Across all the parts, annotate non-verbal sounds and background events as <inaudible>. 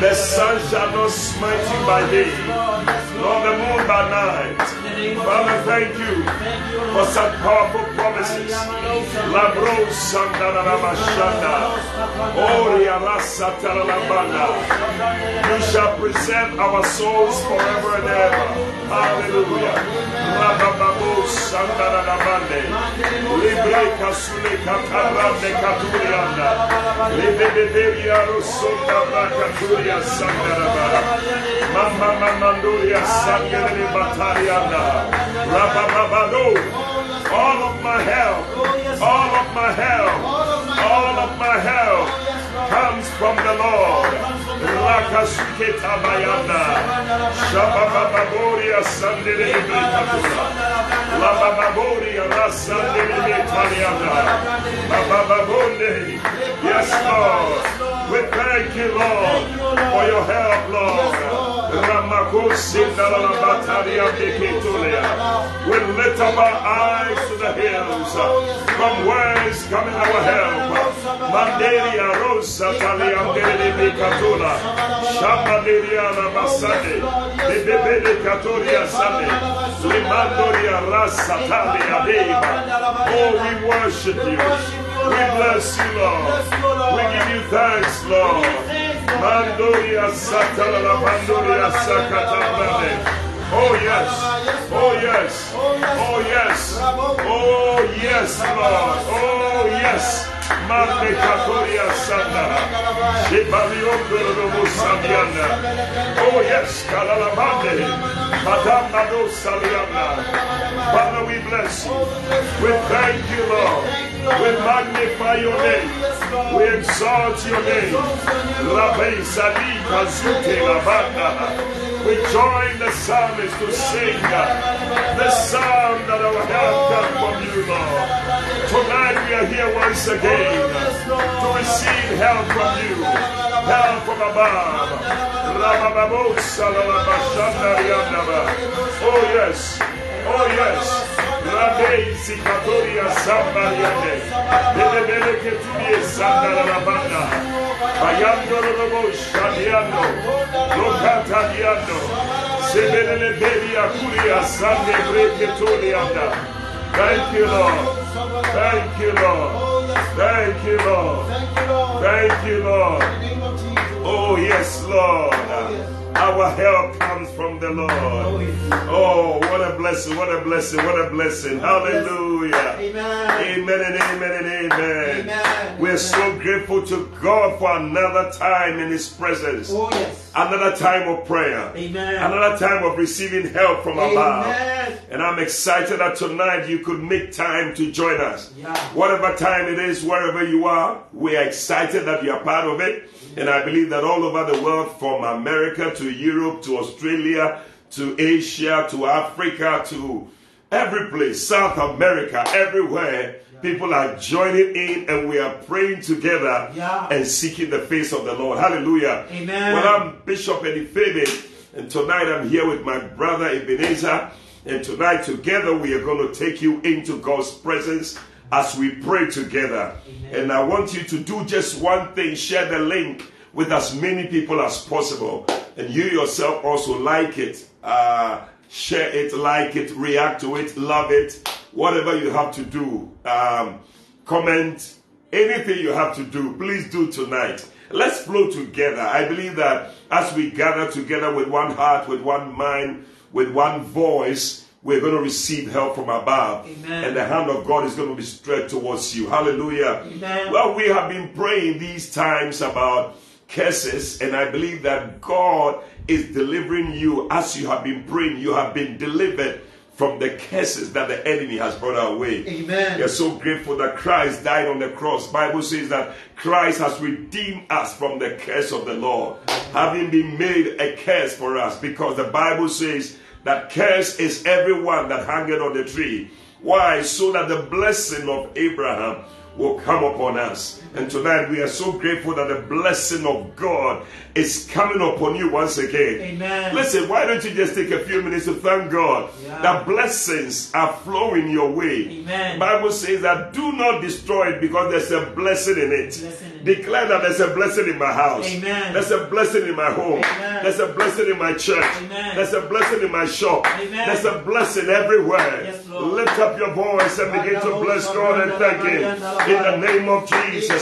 The sun shall not smite you by day, nor the moon by night. Father, thank you for such powerful promises. You shall preserve our souls forever and ever. Hallelujah. Rabababu Sandara Namande, Libre Kasule Katarande Katurianda, Libeberia Rusunda Bakaturia Sandaraba, Mama Mamanduria Sangere Batarianda, all of my help, oh, all of my help, all of my help oh, comes from the Lord. Oh, Rakasuketa Bayanda, Shabababoria Sandere Bikatura, Labababoria Rasandere Italiana, Babababonde. Yes, Lord. We thank you, Lord, for your help, Lord. We lift up our eyes to the hills. From where is coming our help? Manderia Rosa Taliandere Bicatula. Shamanderia Rabasade. Bebele Catoria Sade. Limandoria Rasa Talia Deva. Oh, we worship you. We bless you, Lord. We give you thanks, Lord. Mandoria Satala Mandoria Sakata Oh yes. Oh yes. Oh yes. Oh yes, Lord. Oh yes. Mande Katoria Sanda. Shibaliondoro Sabiana. Oh yes, Kalalabande. Madame do Saliana. Father, we bless you. We thank you, Lord. We magnify your name. We exalt your name. We join the psalmist to sing the psalm that our help comes from you, Lord. Tonight we are here once again to receive help from you, help from above. Oh yes, oh yes. Rabei Sikatoria Sambariande, Belebele Keturie Sandarabanda, Bayando Robo Shadiando, Locatadiando, Sebele Beria Curia Sande Breketolianda. Thank you, Lord. Thank you, Lord. Thank you, Lord. Thank you, Lord. Oh, yes, Lord. Our help comes from the Lord. Oh, oh, what a blessing, what a blessing, what a blessing. Oh, Hallelujah. Amen. Amen and amen and amen. amen. We're so grateful to God for another time in His presence. Oh, yes. Another time of prayer. Amen. Another time of receiving help from amen. above. And I'm excited that tonight you could make time to join us. Yeah. Whatever time it is, wherever you are, we are excited that you are part of it. And I believe that all over the world, from America to Europe to Australia to Asia to Africa to every place, South America, everywhere, people are joining in and we are praying together yeah. and seeking the face of the Lord. Hallelujah. Amen. Well, I'm Bishop Eddie Fabian, and tonight I'm here with my brother Ebenezer. And tonight, together, we are going to take you into God's presence as we pray together. Amen. And I want you to do just one thing share the link with as many people as possible. And you yourself also like it, uh, share it, like it, react to it, love it, whatever you have to do. Um, comment, anything you have to do, please do tonight. Let's flow together. I believe that as we gather together with one heart, with one mind, with one voice, we're going to receive help from above. Amen. And the hand of God is going to be stretched towards you. Hallelujah. Amen. Well, we have been praying these times about curses, and I believe that God is delivering you as you have been praying. You have been delivered from the curses that the enemy has brought our way. Amen. We are so grateful that Christ died on the cross. Bible says that Christ has redeemed us from the curse of the law, having been made a curse for us, because the Bible says that curse is everyone that hangeth on the tree. Why? So that the blessing of Abraham will come upon us. And tonight we are so grateful that the blessing of God is coming upon you once again. Amen. Listen, why don't you just take a few minutes to thank God Yeah. that blessings are flowing your way. Amen. Bible says that do not destroy it because there's a blessing in it. Blessing in it. Declare that there's a blessing in my house. Amen. There's a blessing in my home. Amen. There's a blessing in my church. Amen. There's a blessing in my shop. Amen. There's a blessing everywhere. Yes. Lift up your voice and begin to bless God and thank Him. In the name of Jesus.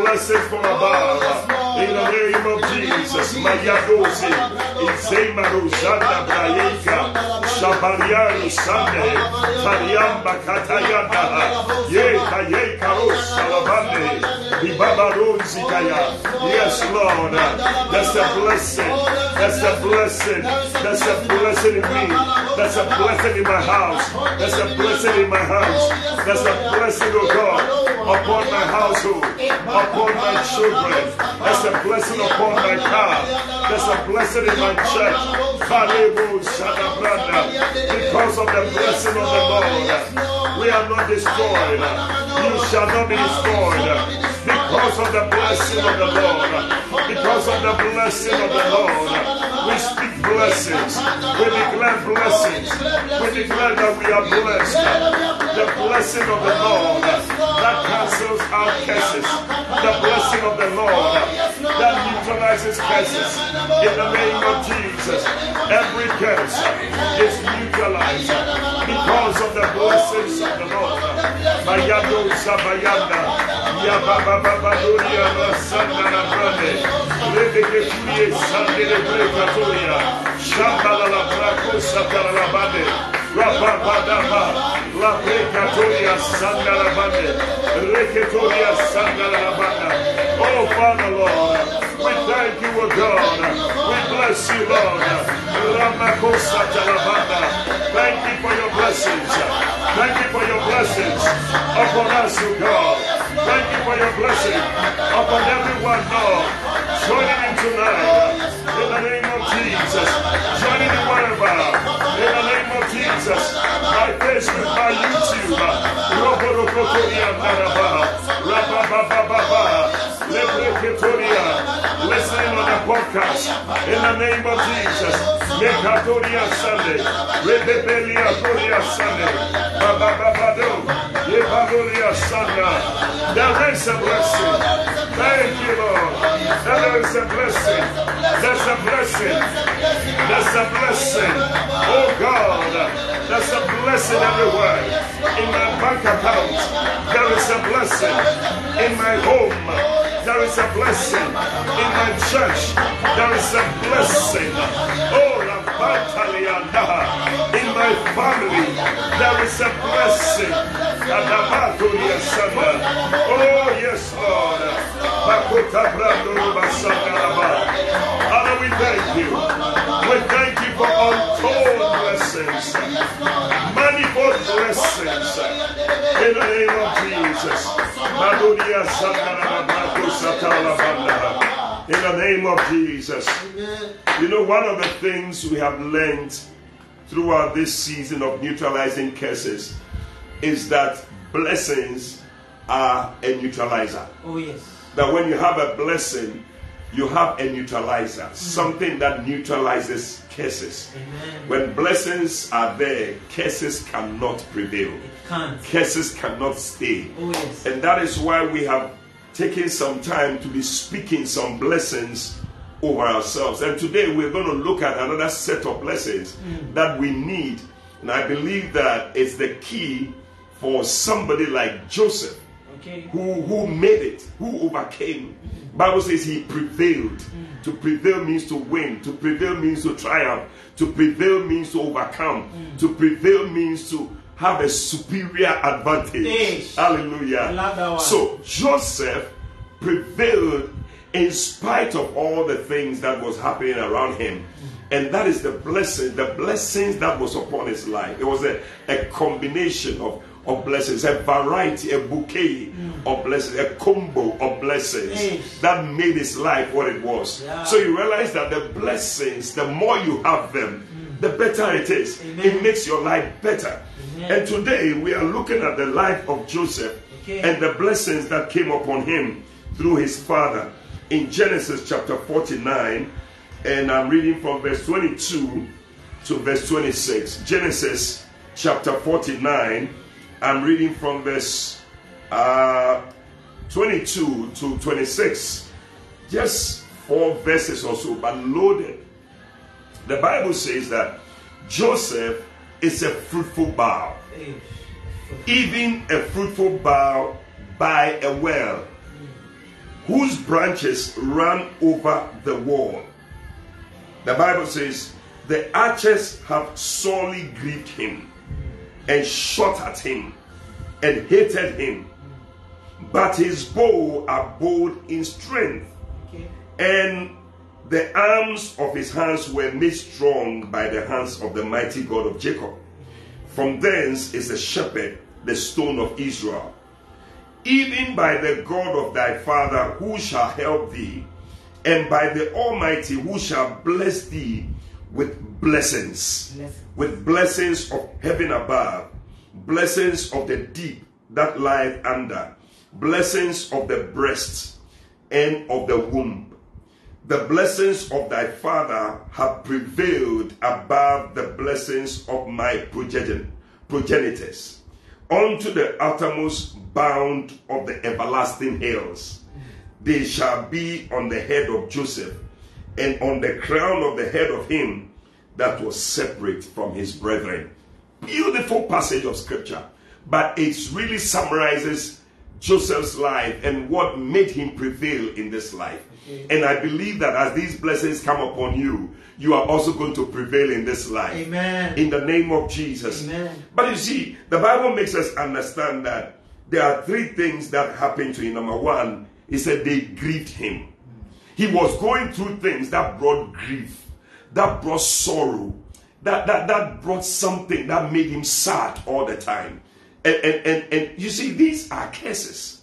Blessings from oh, above. In the name of Jesus. Mayadosi. Izema Rosanda Braika. Shabariano Sande. Tariamba Katayanda. Ye Kaye Karos Salavande. Ibaba Ronzikaya. Yes, Lord. That's a blessing. That's a blessing. That's a blessing in me. That's a blessing in my house. That's a blessing in my house. That's a blessing, oh God, upon my household, upon my children. That's a blessing upon my car. That's a blessing in my church. Because of the blessing of the Lord, we are not destroyed. You shall not be destroyed. Because of the blessing of the Lord, because of the blessing of the Lord, we blessings. We declare blessings. We declare that we are blessed. The blessing of the Lord that cancels our curses. The blessing of the Lord that neutralizes curses. In the name of Jesus, every curse is neutralized because of the blessings of the Lord. Mayado Sabayanda, Yabababadoria Rasanda Rabrande, Rebeke Furie Sande de Brecatoria, Shambala la Braco Satara Labande, Rababadaba, La Brecatoria Sanda Labande, Reketoria Sanda Labanda. Oh, Father Lord, we thank you, O God. Bless you, Lord. Thank you for your blessings. Thank you for your blessings upon us, O God. Thank you for your blessing upon everyone, Lord. Joining in tonight in the name of Jesus. Joining in wherever in the name of Jesus. By Facebook, by YouTube. Roborokotoria Naraba. Rababababa. Listening on the podcast in the name of Jesus. Mekatoria Sunday. Rebebelia Korea Sunday. Babababado. Yebadoria Sunday. There is a blessing. Thank you, Lord. There is a blessing. There's a blessing. There's a blessing. Oh God. There's a blessing everywhere. In my bank account, there is a blessing. In my home, there is a blessing. In my church, there is a blessing. Oh. In my family, there is a blessing. Oh, yes, Lord. Father, we thank you. We thank you for untold blessings, manifold blessings. In the name of Jesus. Maduria Sakarabatu Satalabanda. In the name of Jesus. You know, one of the things we have learned throughout this season of neutralizing curses is that blessings are a neutralizer. Oh, yes. That when you have a blessing, you have a neutralizer, mm-hmm. something that neutralizes curses. Amen. When blessings are there, curses cannot prevail. It can't. Curses cannot stay. Oh, yes. And that is why we have taken some time to be speaking some blessings over ourselves. And today we're going to look at another set of blessings mm. that we need. And I believe that it's the key for somebody like Joseph. Who, who made it, who overcame. Bible says he prevailed. Mm. To prevail means to win. To prevail means to triumph. To prevail means to overcome. Mm. To prevail means to have a superior advantage. Yes. Hallelujah. I love that one. So Joseph prevailed in spite of all the things that was happening around him. Mm. And that is the blessing, the blessings that was upon his life. It was a, a combination of, of blessings, a variety, a bouquet mm. of blessings, a combo of blessings Yes. that made his life what it was. Yeah. So you realize that the blessings, the more you have them, mm. the better it is. Amen. It makes your life better. Amen. And today we are looking at the life of Joseph Okay. and the blessings that came upon him through his father in Genesis chapter 49. And I'm reading from verse 22 to verse 26. Genesis chapter 49. I'm reading from verse uh, 22 to 26. Just four verses or so, but loaded. The Bible says that Joseph is a fruitful bough even a fruitful bough by a well, whose branches run over the wall. The Bible says, The archers have sorely grieved him, and shot at him, and hated him. But his bow abode in strength, Okay. and the arms of his hands were made strong by the hands of the mighty God of Jacob. From thence is the shepherd, the stone of Israel. Even by the God of thy father, who shall help thee, and by the Almighty, who shall bless thee with blessings, Blessings. with blessings of heaven above, blessings of the deep that lieth under, blessings of the breast and of the womb. The blessings of thy father have prevailed above the blessings of my progenitor- progenitors, unto the uttermost bound of the everlasting hills. They shall be on the head of Joseph, and on the crown of the head of him that was separate from his brethren. Beautiful passage of scripture, but it really summarizes Joseph's life and what made him prevail in this life. And I believe that as these blessings come upon you, you are also going to prevail in this life. Amen. In the name of Jesus. Amen. But you see, the Bible makes us understand that there are three things that happened to him. Number one, he said they grieved him. He was going through things that brought grief, that brought sorrow, that, that, that brought something that made him sad all the time. And, and, and, and you see, these are curses.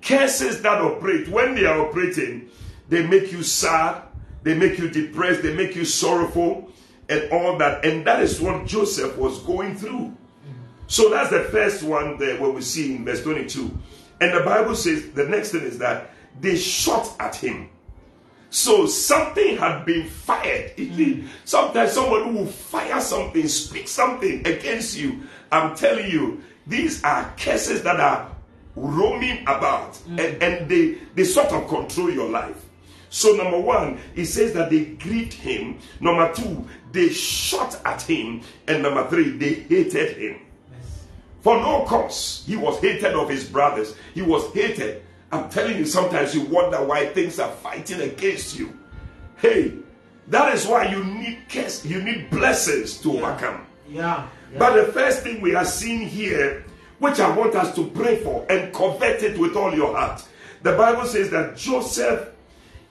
Curses that operate, when they are operating, they make you sad, they make you depressed, they make you sorrowful, and all that. And that is what Joseph was going through. So that's the first one there where we see in verse 22. And the Bible says the next thing is that they shot at him. So something had been fired. See, hmm. Sometimes somebody will fire something, speak something against you. I'm telling you, these are curses that are roaming about hmm. and, and they, they sort of control your life. So, number one, it says that they grieved him. Number two, they shot at him. And number three, they hated him. For no cause, he was hated of his brothers. He was hated. I'm telling you, sometimes you wonder why things are fighting against you. Hey, that is why you need curse, you need blessings to overcome. Yeah. yeah. But the first thing we are seeing here, which I want us to pray for and covet it with all your heart, the Bible says that Joseph,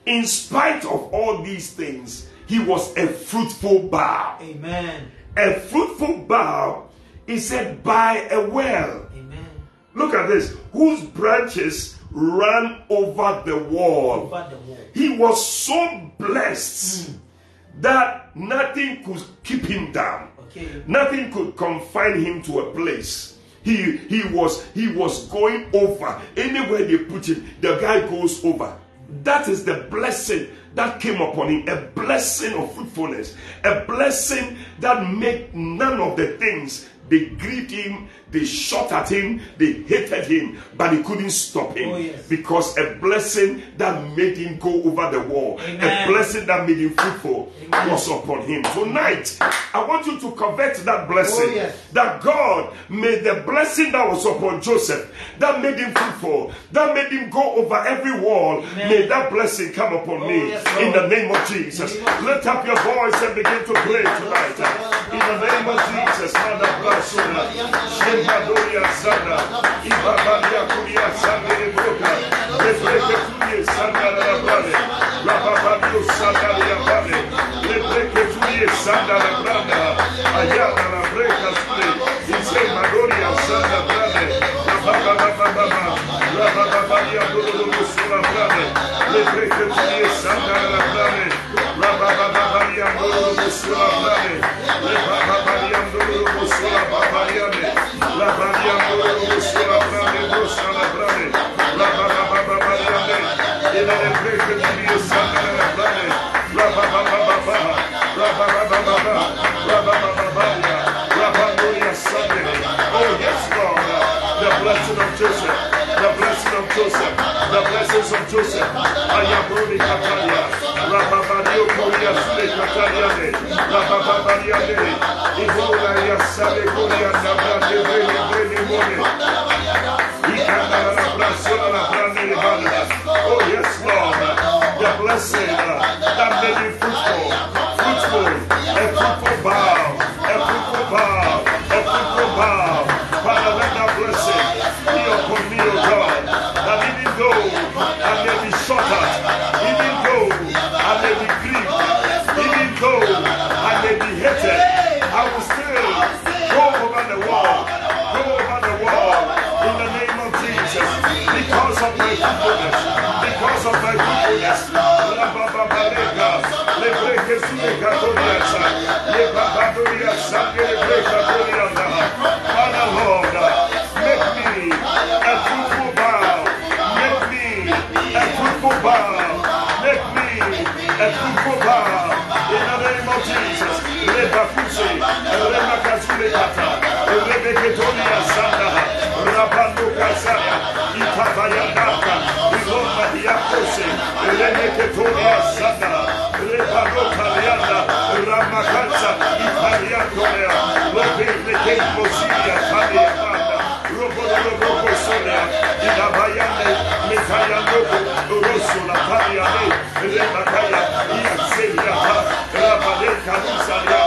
in spite of all these things, he was a fruitful bough. Amen. A fruitful bough, he said, by a well. Amen. Look at this, whose branches ran over the wall. Over the wall. He was so blessed hmm. that nothing could keep him down. Okay. Nothing could confine him to a place. He he was he was going over anywhere they put him. The guy goes over. That is the blessing that came upon him. A blessing of fruitfulness. A blessing that made none of the things they grieved him, they shot at him, they hated him, but they couldn't stop him Oh, yes. because a blessing that made him go over the wall, a blessing that made him fruitful Amen. was upon him. Tonight, I want you to covet that blessing. Oh, yes. That God made the blessing that was upon Joseph, that made him fruitful, that made him go over every wall. Amen. May that blessing come upon Oh, me yes, in the name of Jesus. In the name of Lift up your voice and begin to pray tonight. In the name of Jesus. Mother bless you. Rabababalia Dolo Sula Brade, the blessings of Joseph. Ayabroni Kataria, Rababadio Korea Sule Katariane, Rabababariane, Ibola Yasale Korea Nabrande Brene Brene Mone. Oh yes, Lord, the blessing uh, that may be fruitful, fruitful, a fruitful bow, I may be at, even though I may be grieved, even though I may be hated, I will still go over the wall, go over the wall in the name of Jesus, because of my faithfulness, because of my faithfulness. Rabababaleka, lebreke sueka toriasa, lebabadoriasa, lebreka toriasa. Father Sana, Rabando kasaya, Itabayandaka, Iloma Ramakansa, Italiantoria, Lobe Lekemo Siria, Taliamanda, Robo Sonia, Inabayande, Metayandoko, Rosso, La Pariane, Remakaya, Iaxelia, Rabade, Carusa,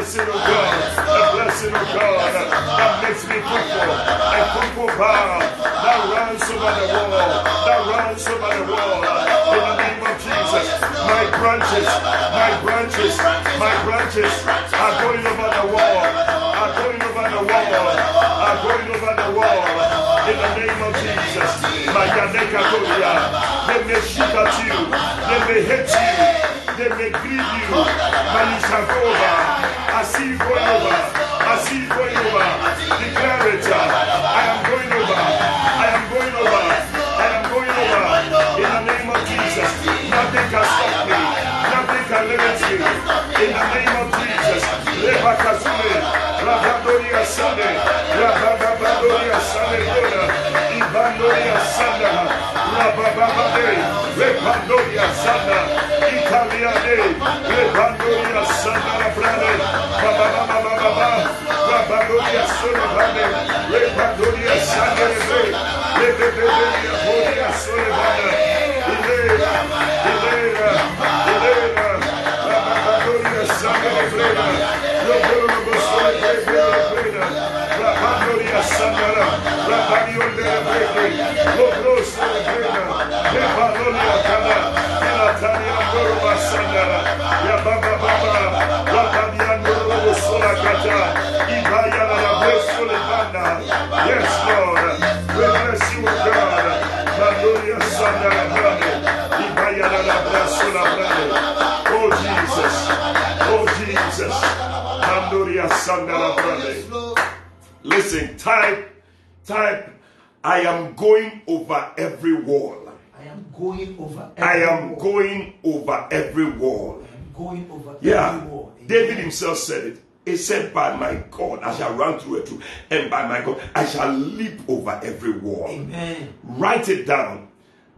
blessing of God, a blessing of God that makes me fruitful, a fruitful bow that runs over the wall, that runs over the wall. Jesus, my branches, my branches, my branches are going over the wall, are going over the wall, are going over the wall. In the name of Jesus, my Yaneka Toria, they may shoot at you, they may hate you, they may grieve you, but you shall go over. I see you going over. Rabababade. Repandoria. Rebalonia Yes, Lord. We bless you, God. Rabadoria Sandara Brade. Ibaya La Sola Oh, Jesus. Oh, Jesus. Rabadoria Sandara Brade. Listen, type, type, I am going over every wall. I am going over I every am wall. going over every wall. Going over Yeah. every wall. Amen. David himself said it. He said, By my God, I shall run through it troop, and by my God, I shall leap over every wall. Amen. Write it down.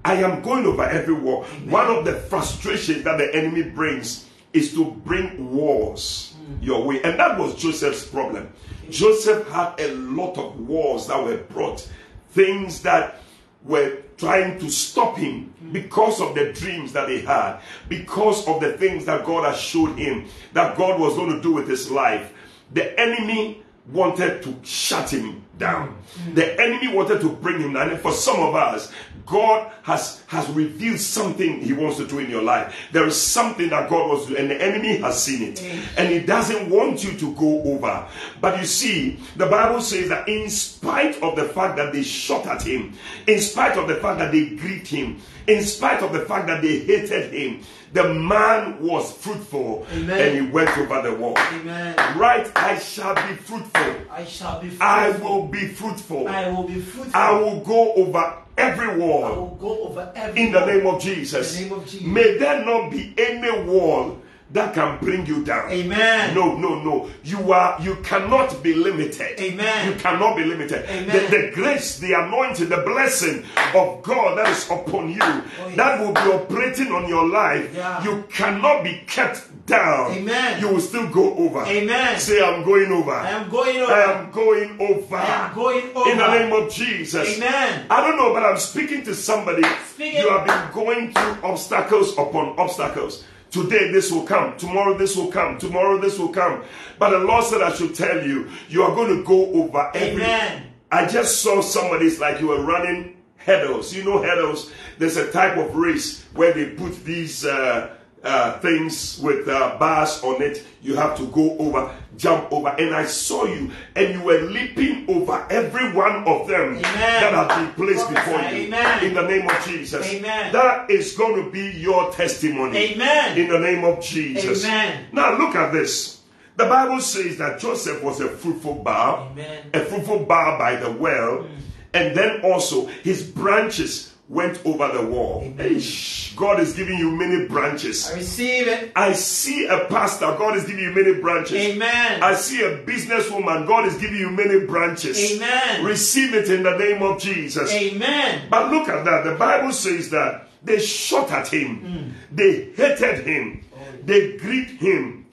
I am going over every wall. One of the frustrations that the enemy brings is to bring wars hmm. your way. And that was Joseph's problem. Joseph had a lot of wars that were brought, things that were trying to stop him because of the dreams that he had, because of the things that God has showed him that God was going to do with his life. The enemy wanted to shut him down. The enemy wanted to bring him down. And for some of us, God has, has revealed something He wants to do in your life. There is something that God wants to do, and the enemy has seen it. And He doesn't want you to go over. But you see, the Bible says that in spite of the fact that they shot at him, in spite of the fact that they grieved him, in spite of the fact that they hated him, the man was fruitful Amen. and he went over the wall. Amen. Right, I shall be fruitful. I shall be fruitful. I will be fruitful. I will be fruitful. I will go over every wall. I will go over every in the wall. name of Jesus. In the name of Jesus. May there not be any wall that can bring you down. Amen. No, no, no. You are you cannot be limited. Amen. You cannot be limited. Amen. The, the grace, the anointing, the blessing of God that is upon you, oh, yes. that will be operating on your life. Oh, Yeah. You cannot be kept down. Amen. You will still go over. Amen. Say, I'm going over. I am going over. I am going over. I am going over. In the name of Jesus. Amen. I don't know, but I'm speaking to somebody. Speaking. You have been going through obstacles upon obstacles. Today this will come. Tomorrow this will come. Tomorrow this will come. But the Lord said I should tell you, you are going to go over every. Amen. I just saw somebody. It's like you were running hurdles. You know hurdles. There's a type of race where they put these. Uh, uh, things with uh, bars on it. You have to go over, jump over. And I saw you, and you were leaping over every one of them that have been placed before you. Amen. In the name of Jesus. Amen. That is going to be your testimony. Amen. In the name of Jesus. Amen. Now look at this. The Bible says that Joseph was a fruitful bough, Amen. a fruitful bough by the well, and then also his branches went over the wall. Eish, God is giving you many branches. I receive it. I see a pastor, God is giving you many branches. Amen. I see a businesswoman, God is giving you many branches. Amen. Receive it in the name of Jesus. Amen. But look at that. The Bible says that they shot at him, hmm. they hated him, oh. they grieved him.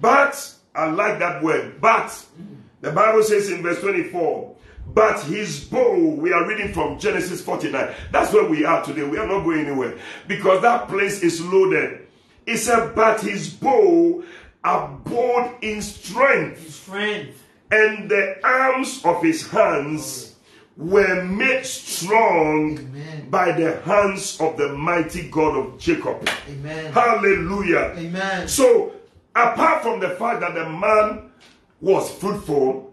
But, I like that word, but, hmm. the Bible says in verse 24, but his bow, we are reading from Genesis 49. That's where we are today. We are not going anywhere because that place is loaded. It said, but his bow abode in strength His strength. and the arms of his hands were made strong Amen. by the hands of the mighty God of Jacob. Amen. Hallelujah. Amen. So, apart from the fact that the man was fruitful,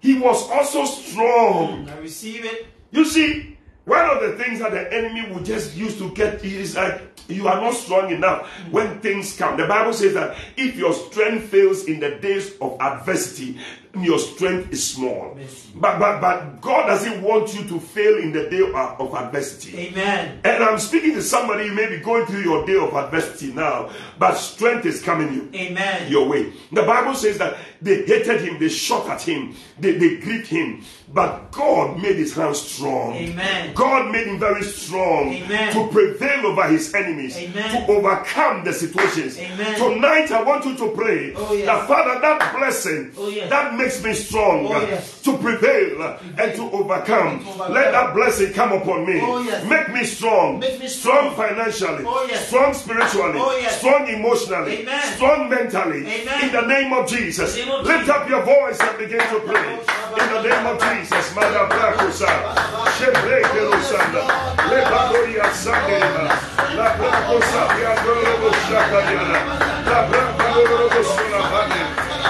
he was also strong. I receive it. You see, one of the things that the enemy will just use to get is like you are not strong enough when things come. The Bible says that if your strength fails in the days of adversity, your strength is small. Mercy. But but but God doesn't want you to fail in the day of, of adversity. Amen. And I'm speaking to somebody, you may be going through your day of adversity now, but strength is coming you Amen. your way. The Bible says that they hated him, they shot at him, they, they grieved him, but God made his hands strong. Amen. God made him very strong Amen. to prevail over his enemies, Amen. to overcome the situations. Amen. Tonight, I want you to pray Oh, yes. that Father, that blessing Oh, yes. that makes me strong Oh, yes. to prevail and to overcome. Overcome. Let that blessing come upon me. Oh, yes. Make me strong, Make me strong strong. financially, Oh, yes. strong spiritually, Oh, strong emotionally, Amen. strong mentally. Amen. In the name of Jesus, name of lift Jesus. up your voice and begin to pray. Oh, In the name of Jesus, Mother Bracosa, Shebreke Rosanda, Lebadoria Sandela, La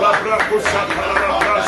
Labra Kusata Labra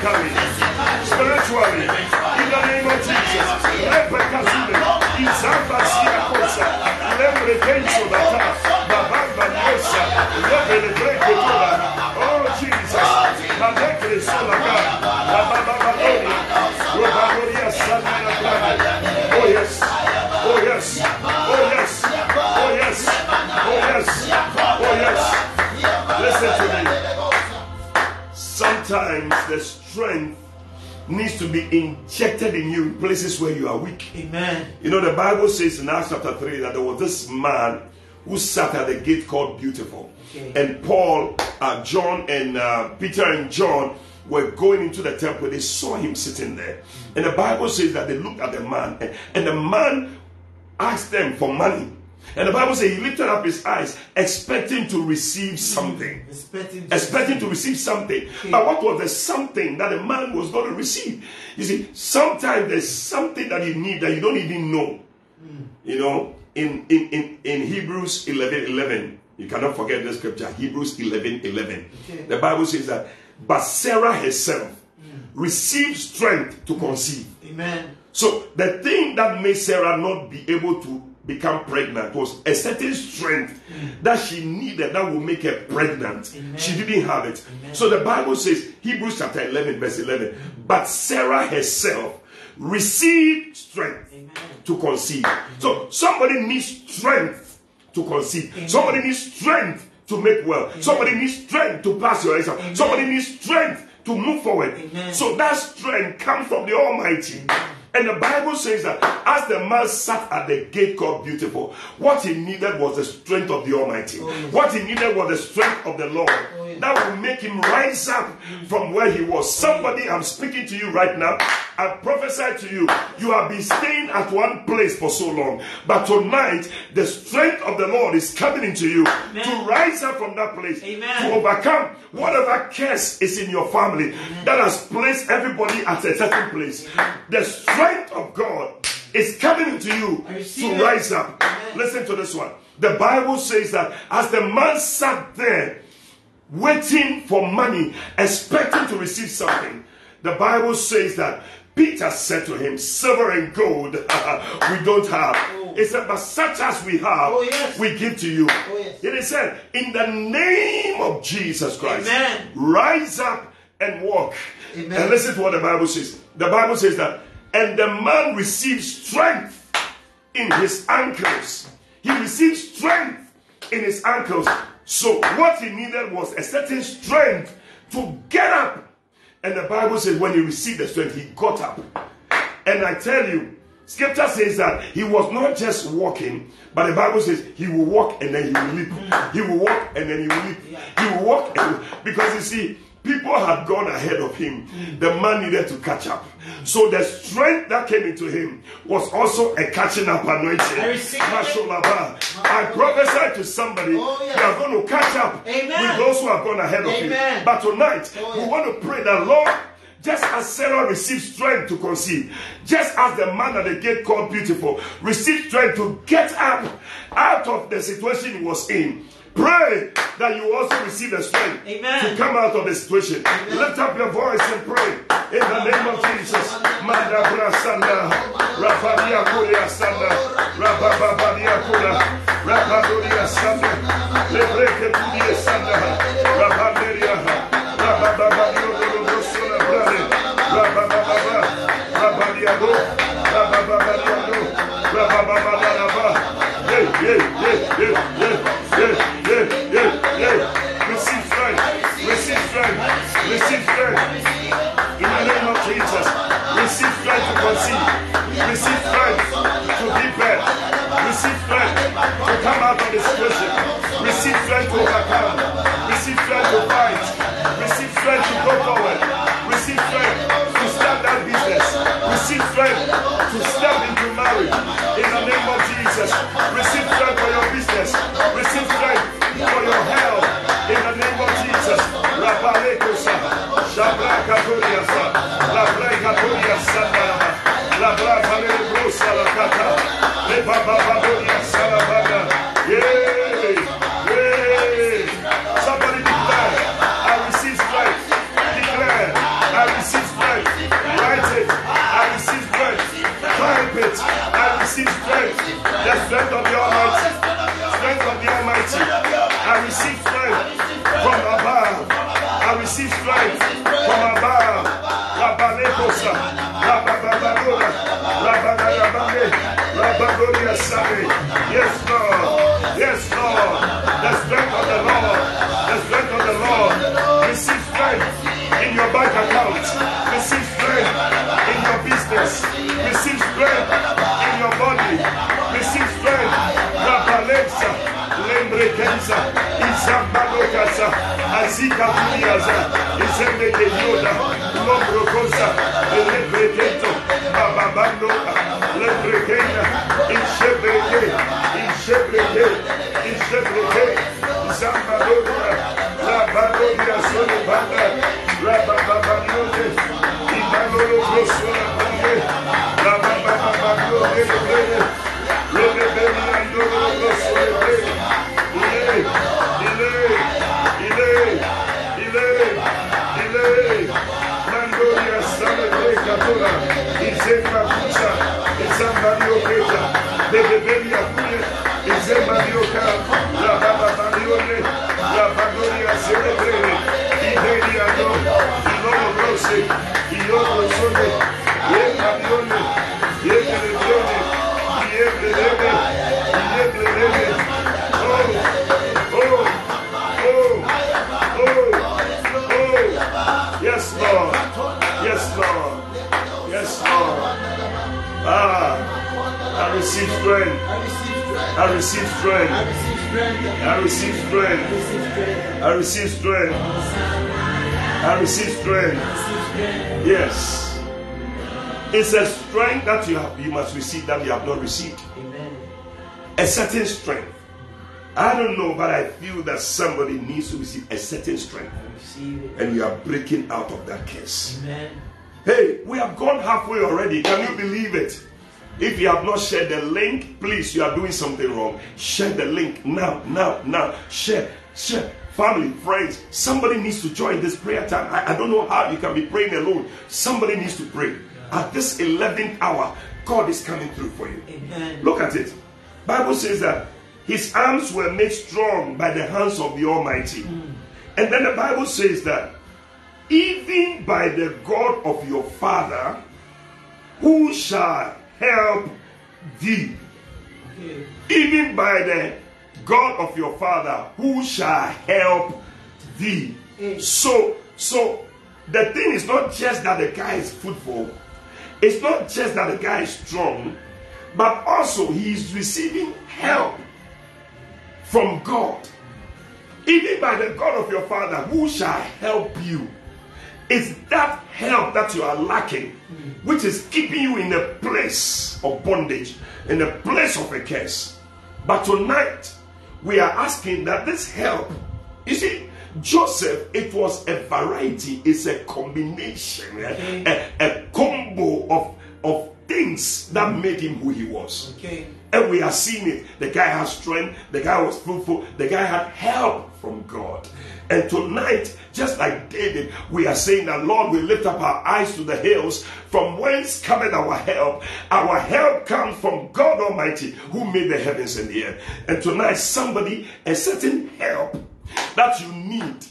physically, spiritually. In the name of Jesus. Needs to be injected in you in places where you are weak. Amen. You know, the Bible says in Acts chapter 3 that there was this man who sat at the gate called Beautiful. Okay. And Paul, uh, John, and uh, Peter and John were going into the temple. They saw him sitting there. And the Bible says that they looked at the man, and, and the man asked them for money. And the Bible says he lifted up his eyes, expecting to receive something mm. Expecting to expecting to receive something. But what was the something that the man was going to receive? You see, sometimes there's something that you need that you don't even know. Mm. You know, in, in, in, in Hebrews 11 11, you cannot forget the scripture, Hebrews 11 11. Okay. The Bible says that, but Sarah herself mm. received strength to conceive. Amen. So the thing that made Sarah not be able to become pregnant was a certain strength that she needed that would make her pregnant. Amen. She didn't have it. Amen. So the Bible says, Hebrews chapter 11, verse 11, but Sarah herself received strength Amen. to conceive. So somebody needs strength to conceive. Somebody needs strength to make well. Somebody needs strength to pass your exam. Somebody needs strength to move forward. So that strength comes from the Almighty. And the Bible says that as the man sat at the gate called Beautiful, what he needed was the strength of the Almighty. Oh, yes. What he needed was the strength of the Lord. Oh, yes. That will make him rise up from where he was. Somebody, I'm speaking to you right now. I prophesy to you. You have been staying at one place for so long. But tonight, the strength of the Lord is coming into you to rise up from that place. Amen. To overcome whatever curse is in your family that has placed everybody at a certain place. The strength of God is coming into you to it. rise up. Amen. Listen to this one. The Bible says that as the man sat there waiting for money, expecting to receive something, the Bible says that Peter said to him, Silver and gold <laughs> we don't have. Oh. He said, But such as we have, Oh, yes. we give to you. Oh, yes. It is said, In the name of Jesus Christ, Amen. rise up and walk. Amen. And listen to what the Bible says. The Bible says that, and the man received strength in his ankles. He received strength in his ankles. So what he needed was a certain strength to get up. And the Bible says when he received the strength, he got up. And I tell you, scripture says that he was not just walking, but the Bible says he will walk and then he will leap. He will walk and then he will leap. He will walk because you see, people had gone ahead of him. The man needed to catch up. So the strength that came into him was also a catching up anointing. I receive it. Mashallah. I prophesy to somebody, Oh, yes. you are going to catch up Amen. with those who have gone ahead of Amen. you. But tonight, Oh, we want to pray that Lord, just as Sarah received strength to conceive, just as the man at the gate called beautiful received strength to get up out of the situation he was in. Pray that you also receive the strength Amen. to come out of the situation. Lift up your voice and pray. In the name of Jesus. Kuria sanda, kura, sanda, lebreke sanda, brade, yeah, yeah, yeah, to come out of the situation, receive strength to overcome, receive strength to fight, receive strength to go forward, receive strength to start that business, receive strength to step into marriage. In the name of Jesus, receive strength for your business, receive strength for your health. In the name of Jesus, Rabalekosa, Shabrakaturiasa, Labrekaturiasa, Labrakaturiasa, Lakata, Lebababadoria Set Zika Puniaza, Izende de Yoda, Lombro Cosa, Lebreteto, Bababando, Lebretena, Ishebreke, Ishebreke, Ishebreke, Zambadora, Labadoria Solibanda, Rabababanote, Ibalolo Crossola, I receive strength. I receive strength. I receive strength. I receive strength. I receive strength. Yes. It's a strength that you have you must receive that you have not received. Amen. A certain strength. I don't know, but I feel that somebody needs to receive a certain strength. I receive it. And you are breaking out of that curse. Amen. Hey, we have gone halfway already. Can you believe it? If you have not shared the link, please, you are doing something wrong. Share the link now, now, now. Share, share. Family, friends, somebody needs to join this prayer time. I, I don't know how you can be praying alone. Somebody needs to pray. At this 11th hour, God is coming through for you. Amen. Look at it. Bible says that his arms were made strong by the hands of the Almighty. Hmm. And then the Bible says that even by the God of your father, who shall help thee? Even by the God of your father, who shall help thee? So, so the thing is not just that the guy is fruitful, it's not just that the guy is strong, but also he is receiving help from God. Even by the God of your father, who shall help you? It's that help that you are lacking, which is keeping you in a place of bondage, in a place of a curse. But tonight, we are asking that this help, you see, Joseph, it was a variety, it's a combination, eh? a, a combo of, of things that made him who he was. Okay. And we are seeing it. The guy has strength, the guy was fruitful, the guy had help from God. And tonight, just like David, we are saying that Lord, we lift up our eyes to the hills, from whence cometh our help. Our help comes from God Almighty, who made the heavens and the earth. And tonight, somebody, a certain help that you need,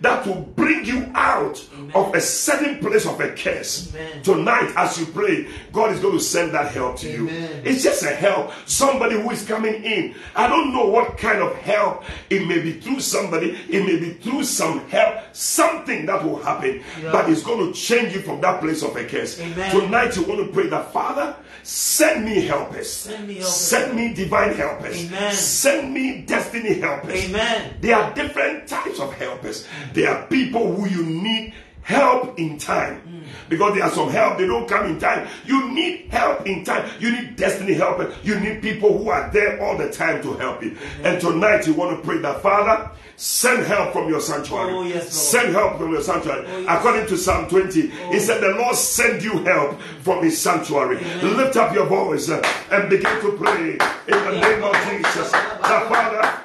that will bring you out of a certain place of a curse. Amen. Tonight, as you pray, God is going to send that help to you. It's just a help. Somebody who is coming in. I don't know what kind of help. It may be through somebody, it may be through some help, something that will happen, Yeah. but it's going to change you from that place of a curse. Amen. Tonight, you want to pray that, Father, send me helpers. Send me helpers. Send me divine helpers. Amen. Send me destiny helpers. Amen. There are different types of helpers. There are people who you need help in time. Because there are some help, they don't come in time. You need help in time. You need destiny help You need people who are there all the time to help you. And tonight you want to pray that Father, send help from your sanctuary. Oh, yes, Send help from your sanctuary. Oh, yes. According to Psalm 20, he said, The Lord send you help from his sanctuary. Lift up your voice uh, and begin to pray in the name of Jesus. The Father,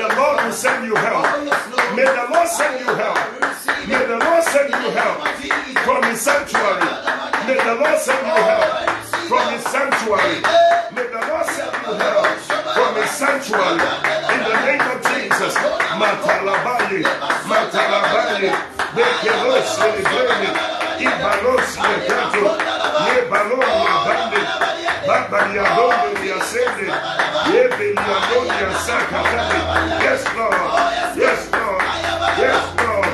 the Lord will send you help. May the Lord send you help. May the Lord send you help from his sanctuary. May the Lord send you help from his sanctuary. May the Lord send you help from his sanctuary. In the name of Jesus. Matalabaye, Matalabaye, Bekelos, Lebrene, Ibalos, Lebrato, Yebalon, Yes, Lord. Yes, Lord. Yes, Lord.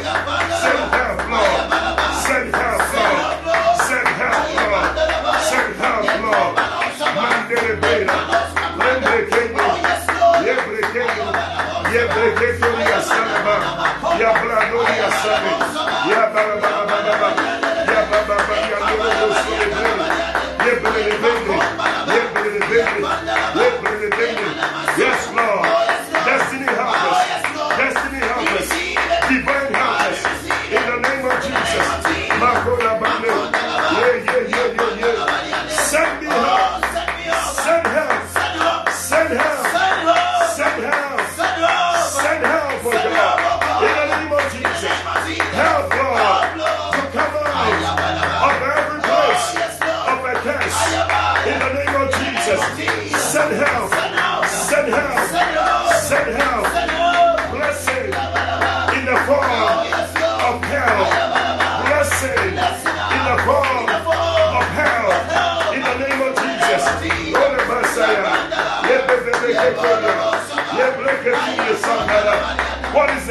Send help, Lord. Send help, Lord. Send help, Lord. Send help, Lord. Mandele Bela, Lembre Kendo, Yebre Kendo, Yebre Kendo, Yasanaba, Yablano, Yasane, Yabarababa,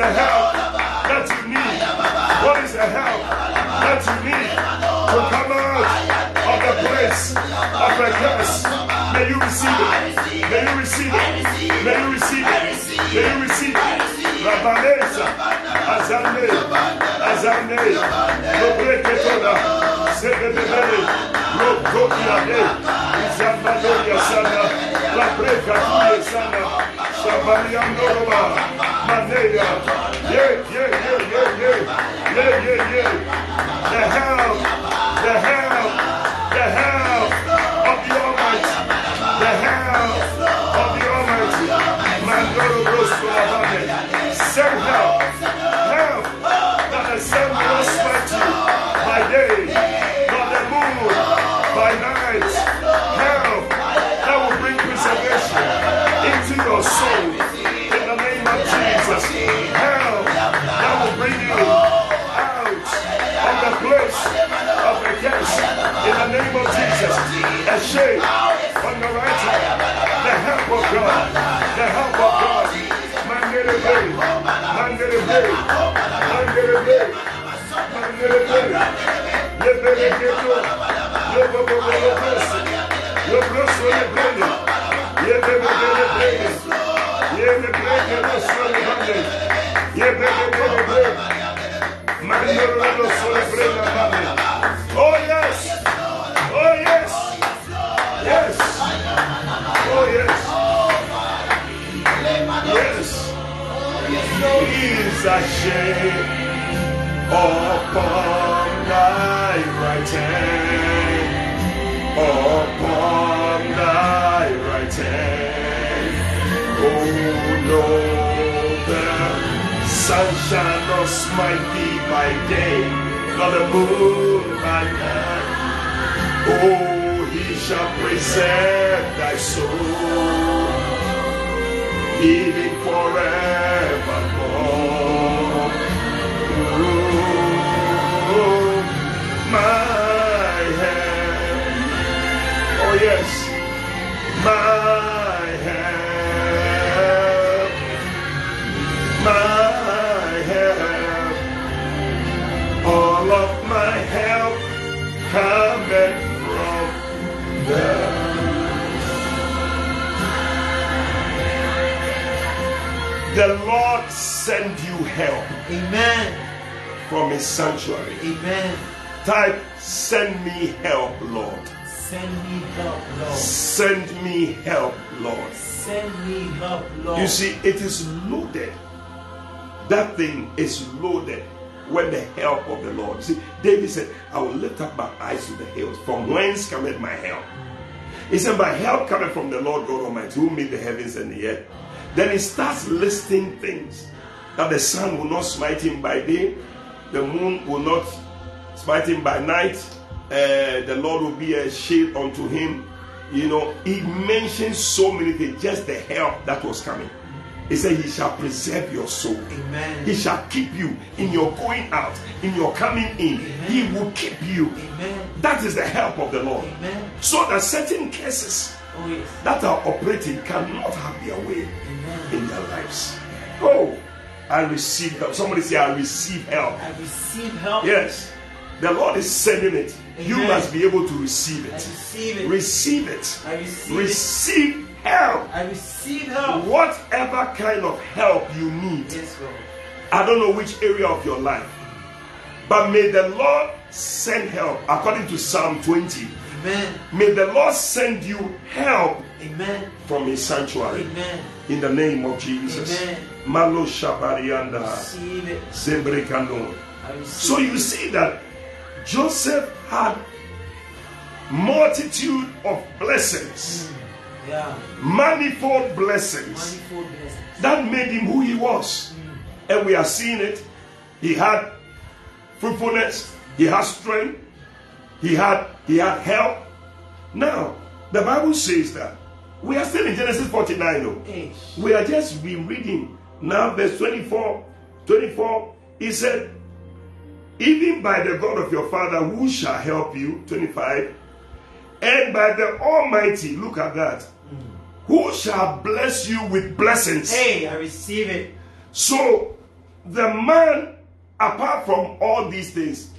the help that you need? What is the help that you need to come out of the place of the curse? May you receive it. May you receive it. May you receive it. May you receive it. Rabanesa, Azane, Azane, Lobreketoda, Sebebele, Lokotiade, Zambadoria Sana, La Breca Tuye Sana, Shabariandoroba, Maneya, yeah, yeah, yeah, yeah, yeah, yeah, yeah, yeah. The help, of God, the help of God. Mandere Bay, Mandere Bay, Mandere Bay, Mandere Bay, Lebele Geto, Lobobo Lobosi, Lobroso Lebele, Yebele Bele, A upon thy right hand, upon thy right hand. Oh no, the sun shall not smite thee by day, nor the moon by night. Oh, he shall preserve thy soul even forevermore. my help, my help. All of my help from The Lord send you help. Amen. From his sanctuary. Amen. Type, send me help, Lord. Send me help, Lord. Send me help, Lord. Send me help, Lord. You see, it is loaded. That thing is loaded with the help of the Lord. See, David said, I will lift up my eyes to the hills. From whence cometh my help? He said, My help cometh from the Lord God Almighty, who made the heavens and the earth. Then he starts listing things that the sun will not smite him by day, the moon will not smite him by night, uh, the Lord will be a shield unto him. You know, he mentions so many things, just the help that was coming. He said, He shall preserve your soul. Amen. He shall keep you in your going out, in your coming in. He will keep you. Amen. That is the help of the Lord. Amen. So that certain cases Oh, yes. that are operating cannot have their way Amen. in their lives. Oh, I receive help. Somebody say, I receive help. I receive help. Yes, the Lord is sending it. You Amen. must be able to receive it. receive it. Receive it. I receive it. Help. I receive help. Whatever kind of help you need. Yes. I don't know which area of your life, but may the Lord send help according to Psalm 20. Amen. May the Lord send you help Amen. from his sanctuary Amen. in the name of Jesus. Amen. Malo Shabarianda Receive it. Receive So you see that Joseph had multitude of blessings, mm, Yeah. manifold blessings Manifold blessings. that made him who he was. Mm. And we are seeing it. He had fruitfulness, he had strength, he had he had help. Now, the Bible says that we are still in Genesis 49 though. Hey. We are just rereading now, verse 24. 24, he said, Even by the God of your father, who shall help you? 25. And by the Almighty, look at that, mm. who shall bless you with blessings. Hey, I receive it. So, the man, apart from all these things,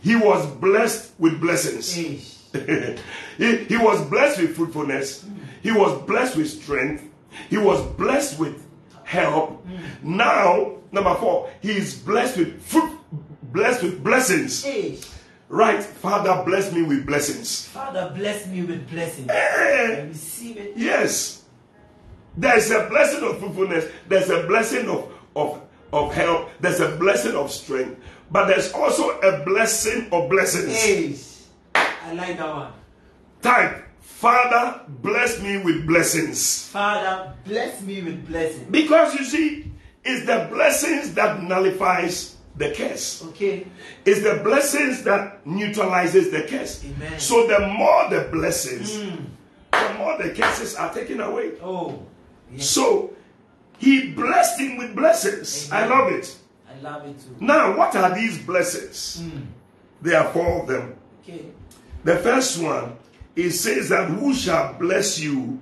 he was blessed with blessings. <laughs> He, he was blessed with fruitfulness. Mm. He was blessed with strength. He was blessed with help. Mm. Now, number four, he is blessed with fruit, blessed with blessings. Hey. Right, Father, bless me with blessings. Father, bless me with blessings. Eh, I receive it. yes, there's a blessing of fruitfulness. There's a blessing of of of help. There's a blessing of strength. But there's also a blessing of blessings. Hey. I like that one. Type, Father, bless me with blessings. Father, bless me with blessings. Because you see, it's the blessings that nullifies the curse. Okay. It's the blessings that neutralizes the curse. Amen. So the more the blessings, hmm. the more the curses are taken away. Oh. Yes. So he blessed him with blessings. I love it. I love it too. Now, what are these blessings? Hmm. There are four of them. Okay. The first one, it says that who shall bless you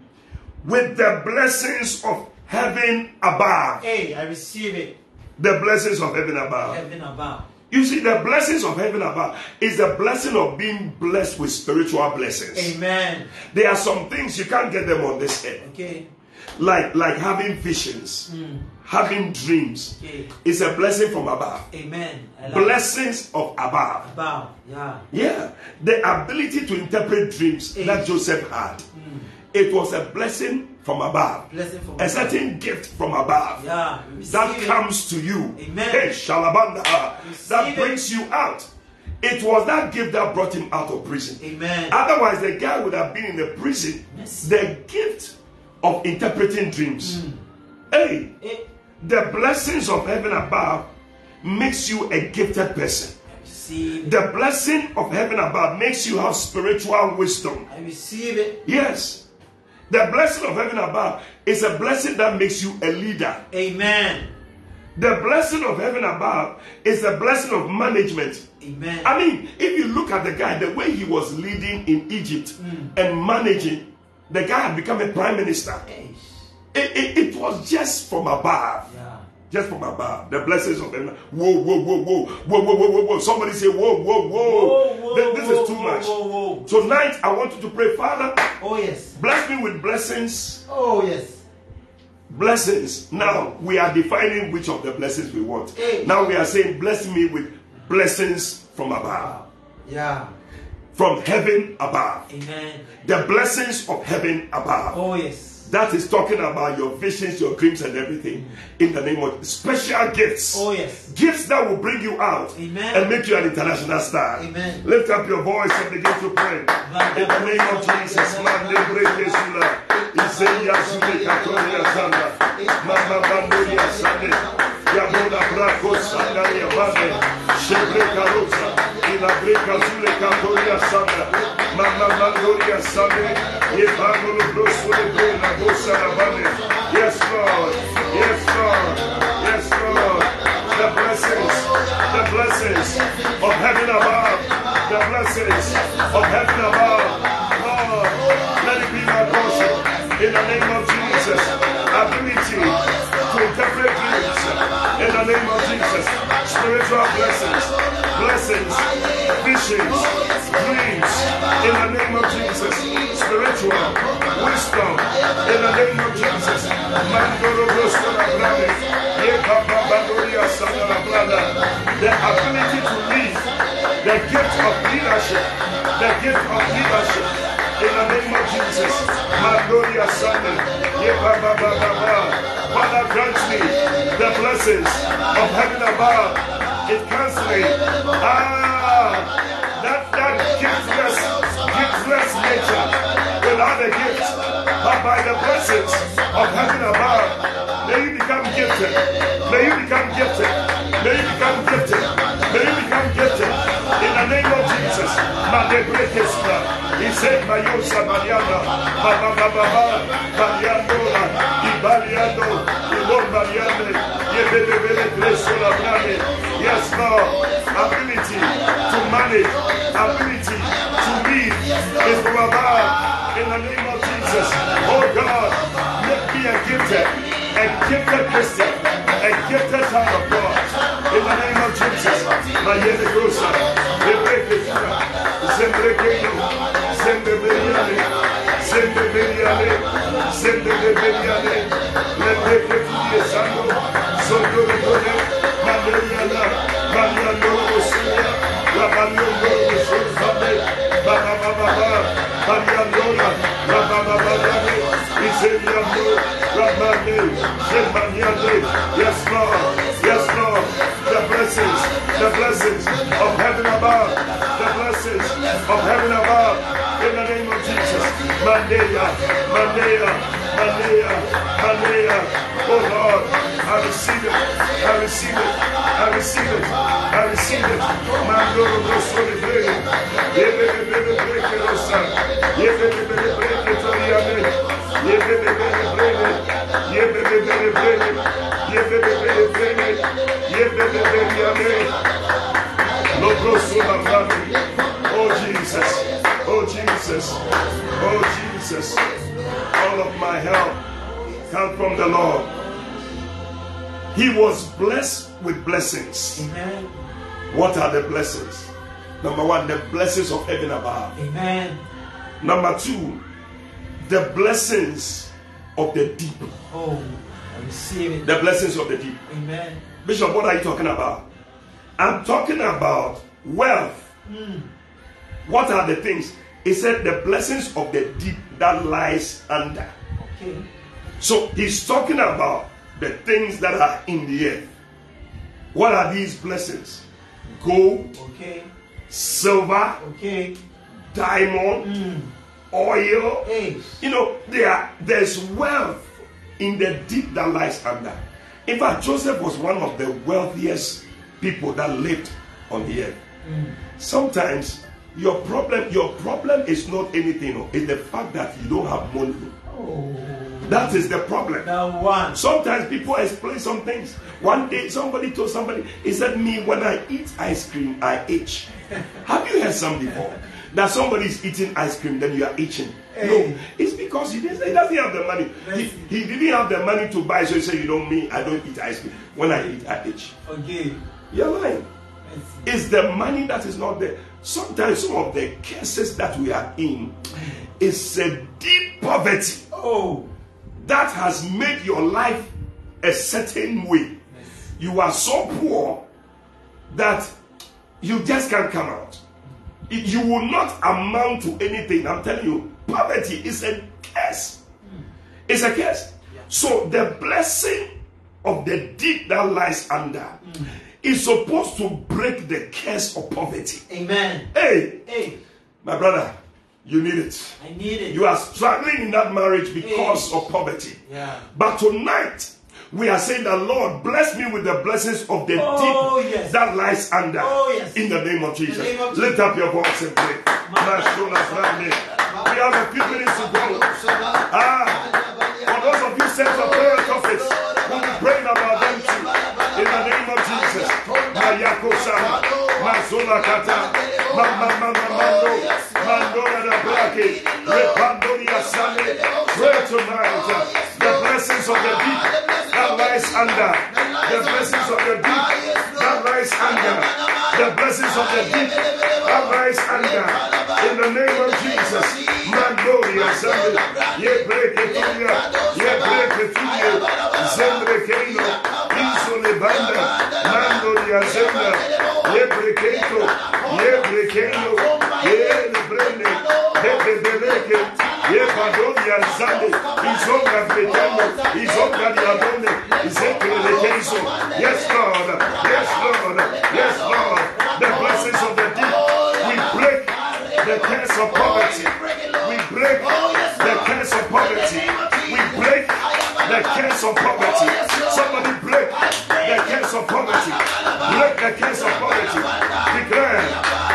with the blessings of heaven above. Hey, I receive it. The blessings of heaven above. Heaven above. You see, the blessings of heaven above is the blessing of being blessed with spiritual blessings. Amen. There are some things you can't get them on this earth. Okay. Like like having visions, hmm. having dreams. Okay. It's a blessing from above. Amen. Blessings of above. Above. Yeah. Yeah, the ability to interpret dreams that Joseph had, hmm. it was a blessing from above, from a certain gift from above Yeah. that it. comes to you. Amen. Hey, Shalabanda, Receive that it. brings you out. It was that gift that brought him out of prison. Amen. Otherwise, the guy would have been in the prison. Yes. The gift of interpreting dreams. Mm. Hey, Eh, the blessings of heaven above makes you a gifted person. It. The blessing of heaven above makes you have spiritual wisdom. I receive it. Yes. The blessing of heaven above is a blessing that makes you a leader. Amen. The blessing of heaven above is a blessing of management. Amen. I mean, if you look at the guy, the way he was leading in Egypt hmm. and managing, the guy had become a prime minister. Hey. It, it, it was just from above. Yeah. Just from above. The blessings of heaven. Whoa, whoa, whoa, whoa, whoa, whoa, whoa, whoa, whoa. Somebody say, whoa, whoa, whoa. Whoa, whoa, Th- this whoa, is too whoa, much. whoa, whoa. Tonight, I want you to pray, Father, Oh, yes. bless me with blessings. Oh, yes. Blessings. Now we are defining which of the blessings we want. Hey. Now we are saying, bless me with blessings from above, Yeah. from heaven above. Amen. The blessings of heaven above. Oh, yes. That is talking about your visions, your dreams, and everything. In the name of special gifts. Oh, yes. Gifts that will bring you out Amen. and make you an international star. Amen. Lift up your voice and begin to pray. In the name of Jesus, man, de breke sula. Iseya sule katoria sanda. Mama bandoria sande. Yabona brako sanda yabane. Shebre karosa. Ila breka sule katoria sanda. Mama bandoria sande. Yebano lo broso le brena bosa labane. Yes, Lord. Yes, Lord. Yes, Lord. The blessings, the blessings of heaven above, the blessings of heaven above. Lord, let it be my portion in the name of Jesus. Ability to interpret dreams in the name of Jesus. Spiritual blessings, blessings, visions, dreams in the name of Jesus. Spiritual wisdom in the name of Jesus. Mandoro. The ability to lead, the gift of leadership, the gift of leadership in the name of Jesus. Mandoria Sana. Father, grant me the blessings of heaven above. It counseling. Ah, that that giftless, giftless nature without a gift, but by the blessings of heaven above, may you become gifted. May you become gifted. May you become gifted. May you become gifted. In the name of Jesus. Madebrekesla. He said, Mayosa Mariana, Baba Baba, Mariandola, Ibaliando, Ilon Mariane. Yes, Lord. Ability to manage, ability to lead is above. In the name of Jesus. Oh God, make me a gifted, a gifted Christian, a gifted child of God. In the name of Jesus. My Mayele Grosa, Lebreke Fura, Zembrekeyo, Zembebeliane, Zembebeliane, Zembebeliane, Lebreke Yes, Lord. Yes, Lord. The blessings, the blessings of heaven above, the blessings of heaven above. In the name Manea, Manea, Manea, Manea. Oh Lord, I receive it, I receive it, I receive it, I receive it. Mandoro Rosoli Brega, Yebele Bele Brega Rosa, Yebele Bele Brega Toriane, Yebele Bele Brega, Yebele Bele Brega, Yebele Bele Brega, Yebele Bele Yane. Lobroso Lavati oh Jesus, oh Jesus, oh Jesus, all of my help come from the Lord. He was blessed with blessings. Amen. What are the blessings? Number one, the blessings of heaven above. Amen. Number two, the blessings of the deep. Oh, I receive it. The blessings of the deep. Amen. Bishop, what are you talking about? I'm talking about wealth. Hmm. What are the things? He said the blessings of the deep that lies under. Okay. So he's talking about the things that are in the earth. What are these blessings? Gold, Okay. silver, Okay. diamond, hmm. oil. Hey. You know, there there's wealth in the deep that lies under. In fact, Joseph was one of the wealthiest people that lived on the earth. Hmm. Sometimes your problem, your problem is not anything, oh, it's the fact that you don't have money. Oh. That is the problem. The one. Sometimes people explain some things. One day, somebody told somebody, he said, Me, when I eat ice cream, I itch. <laughs> Have you heard some before? that somebody is eating ice cream, then you are itching. Hey. No, it's because he, didn't, he doesn't have the money. He, he didn't have the money to buy, so he said, You know me, I don't eat ice cream. When I eat, I itch. Okay. You're lying. It's the money that is not there. Sometimes some of the cases that we are in is a deep poverty Oh. that has made your life a certain way. You are so poor that you just can't come out. You will not amount to anything. I'm telling you, poverty is a curse. Hmm. It's a curse. So the blessing of the deep that lies under hmm. Is supposed to break the curse of poverty. Amen. Hey, Hey, my brother, you need it. I need it. You are struggling in that marriage because Hey. of poverty. Yeah. But tonight, we are saying that Lord, bless me with the blessings of the Oh, deep yes. that lies under. Oh, yes. In the name of Jesus. name of Lift up your voice and pray. We have a few minutes to go. Ah, for those of you sent for prayer we'll be praying about them too. In the name of Jesus. Mayako Sama. Mazola Kata. Mama Mama Mando. Pray tonight. The blessings of the deep that lies under. The blessings of the deep that lies under. The blessings of the deep that lies under. In the name of Jesus. Zande. Izonga Fetano. Izonga Diabone. Izekele Lekeiso. Yes, Lord. Yes, Lord. Yes, Lord. The blessings of the deep. We break the curse of poverty. We break the curse of poverty. We break the curse of poverty. Somebody break the curse of poverty. Break the curse of poverty. Declare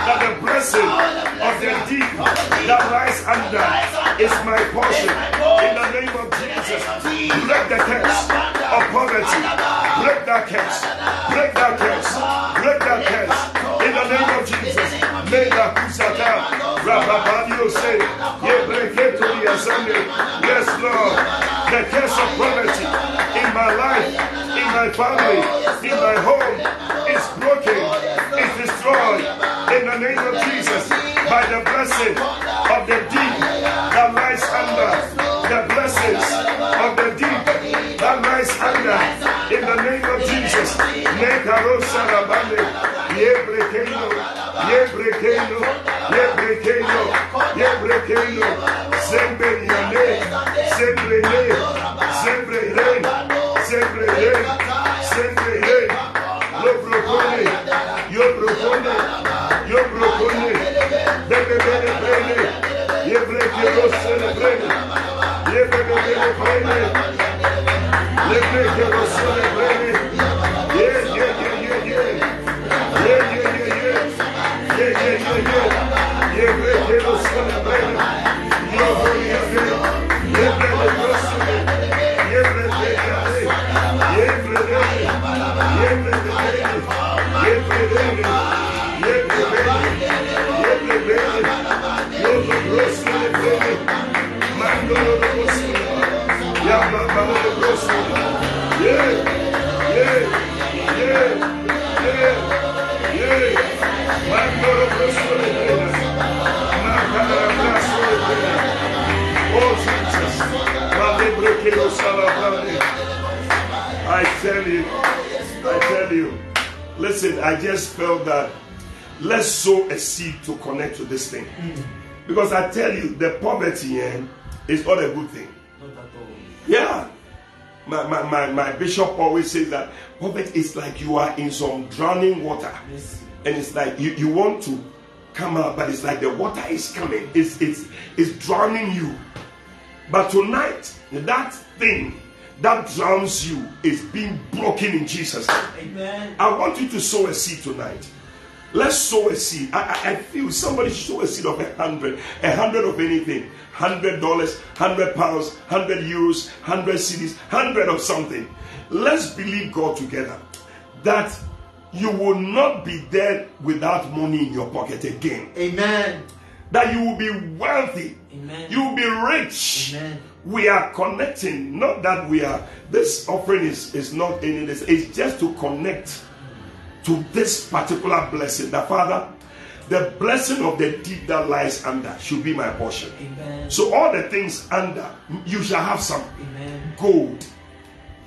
that the blessing of the deep that lies under is my portion. In the name of Jesus, break the curse of poverty. Break that curse. Break that curse. Break that curse. In the name of Jesus. May the Kusata Rababadio say, Ye break it to the assembly. Yes, Lord. The curse of poverty in my life, in my family, in my home blessing of the deep that lies under, the blessings of the deep that lies under. In the name of Jesus, Nekarosa Rabane, Ye Brekeno, Ye Brekeno, Ye Brekeno, Ye Brekeno, Sembre Yane, just felt that let's sow a seed to connect to this thing. Because I tell you, the poverty eh, is not a good thing. Not at all. Yeah. My, my, my, my bishop always says that poverty is like you are in some drowning water. Mercy. And it's like you, you want to come out, but it's like the water is coming. It's, it's, it's drowning you. But tonight, that thing that drowns you is being broken in Jesus' name. Amen. I want you to sow a seed tonight. Let's sow a seed. I, I, I feel somebody should sow a seed of a hundred, a hundred of anything, hundred dollars, hundred pounds, hundred euros, hundred cities, hundred of something. Let's believe God together that you will not be there without money in your pocket again. Amen. that you will be wealthy, Amen. you will be rich. Amen. We are connecting, not that we are. This offering is is not any this. It's just to connect to this particular blessing. The Father, the blessing of the deep that lies under should be my portion. Amen. So all the things under, you shall have some Amen. gold,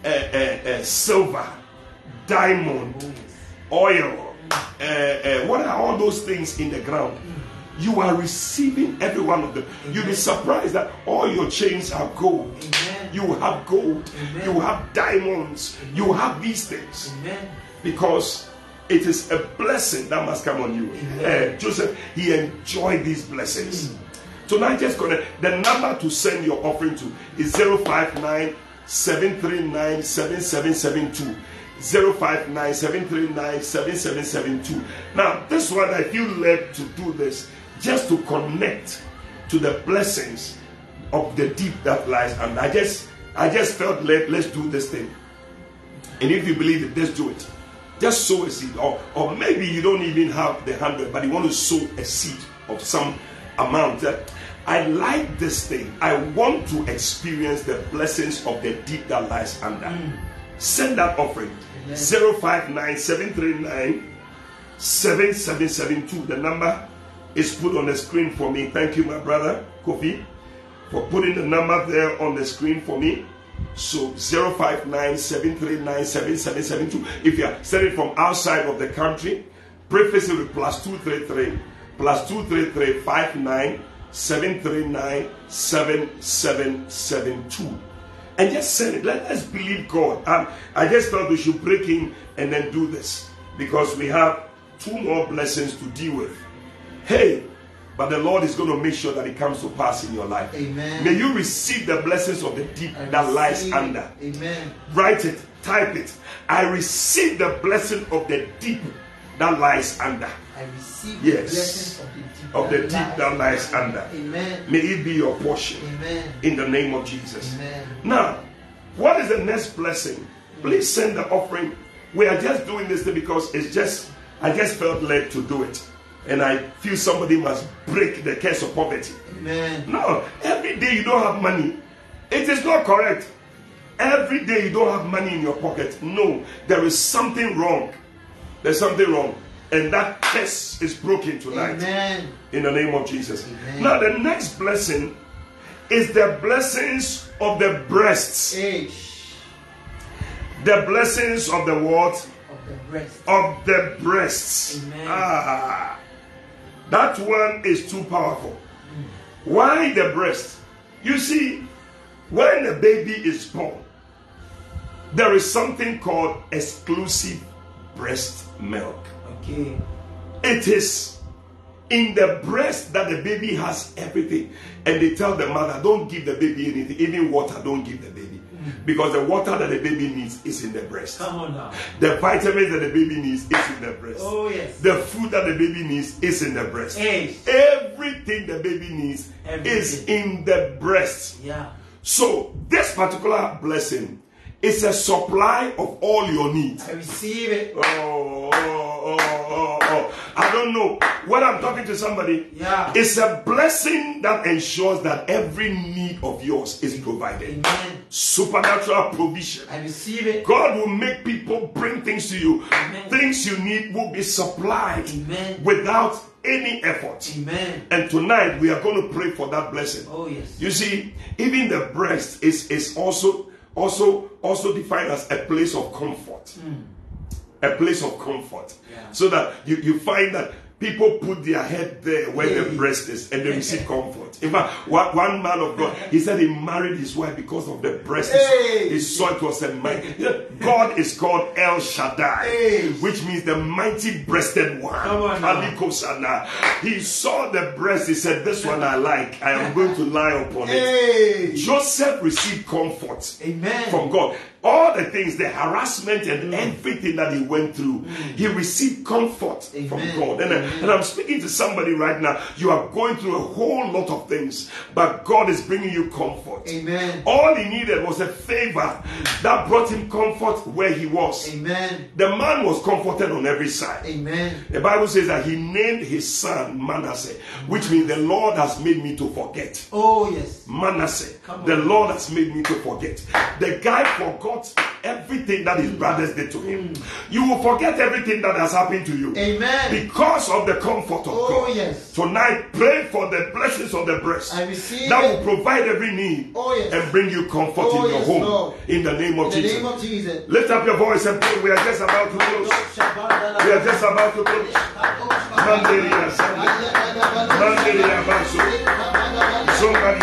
uh, uh, uh, silver, diamond, Oh, oil. Uh, uh, what are all those things in the ground? You are receiving every one of them. You'll be surprised that all your chains are gold. Amen. You have gold. Amen. You have diamonds. You have these things Amen. because it is a blessing that must come on you. Uh, Joseph, he enjoyed these blessings. Tonight, just connect. The number to send your offering to is 059 739 7772. 059 7772. Now, this one, I feel led to do this just to connect to the blessings of the deep that lies. And I just, I just felt led, let's do this thing. And if you believe it, let's do it. Just sow a seed. Or, or maybe you don't even have the hundred, but you want to sow a seed of some amount. Uh, I like this thing. I want to experience the blessings of the deep that lies under. Send that offering. 059 739 7772. The number is put on the screen for me. Thank you, my brother Kofi, for putting the number there on the screen for me. So 059 739 7772. If you are sending from outside of the country, preface it with plus 233 plus 233 59 739 7772 and just send it. Let us believe God. Um, I just thought we should break in and then do this because we have two more blessings to deal with. Hey, but the Lord is going to make sure that it comes to pass in your life. Amen. May you receive the blessings of the deep I that lies it. under. Amen. Write it, type it. I receive the blessing of the deep that lies under. I receive Yes. the blessings of the deep Of the deep that lies under. Amen. May it be your portion Amen. in the name of Jesus. Amen. Now, what is the next blessing? Please send the offering. We are just doing this thing because it's just, I just felt led to do it. And I feel somebody must break the curse of poverty. Amen. No, every day you don't have money. It is not correct. Every day you don't have money in your pocket. No, there is something wrong. There's something wrong. And that curse is broken tonight Amen. in the name of Jesus. Amen. Now, the next blessing is the blessings of the breasts. The blessings of the what? of the breast. Of the breasts. Amen. Ah, that one is too powerful. Why the breast? You see, when a baby is born, there is something called exclusive breast milk. Okay. It is in the breast that the baby has everything. And they tell the mother, don't give the baby anything, even water, don't give the baby. Mm. Because the water that the baby needs is in the breast. Come on now. The vitamins that the baby needs is in the breast. Oh yes. The food that the baby needs is in the breast. Everything the baby needs is in the breast. Yeah. So, this particular blessing is a supply of all your needs. I receive it. Oh, oh, oh, oh, oh. I don't know. When I'm talking to somebody, Yeah. it's a blessing that ensures that every need of yours is provided. Amen. Supernatural provision. I receive it. God will make people bring things to you. Amen. Things you need will be supplied Amen. without any effort. Amen. And tonight we are going to pray for that blessing. Oh yes. You see, even the breast is, is also also also defined as a place of comfort. Hmm. A place of comfort. Yeah. So that you, you find that people put their head there where the breast is and they <laughs> receive comfort. In fact, one, man of God, he said he married his wife because of the breast. Hey. He saw it was a mighty. God is called El Shaddai, Hey. which means the mighty breasted one. Come on now. He saw the breast, he said, This one I like. I am going to lie upon it. Joseph received comfort Amen. from God. All the things, the harassment and mm. everything that he went through, mm. he received comfort from God. And, and I'm speaking to somebody right now. You are going through a whole lot of things, but God is bringing you comfort. Amen. All he needed was a favor that brought him comfort where he was. Amen. The man was comforted on every side. Amen. The Bible says that he named his son Manasseh, which means the Lord has made me to forget. Oh, yes. Manasseh, the Lord has made me to forget. The guy forgot everything that his brothers did to him. You will forget everything that has happened to you Amen. because of the comfort of Oh, God. yes. Tonight, pray for the blessings of the breast I receive that will provide every need Oh, yes. and bring you comfort Oh, in your yes, home. Lord. In the name In of the Jesus. name of Jesus. Lift up your voice and pray. We are just about to close. We are just about to close. Mandelia Sande. Mandelia Baso. Somebody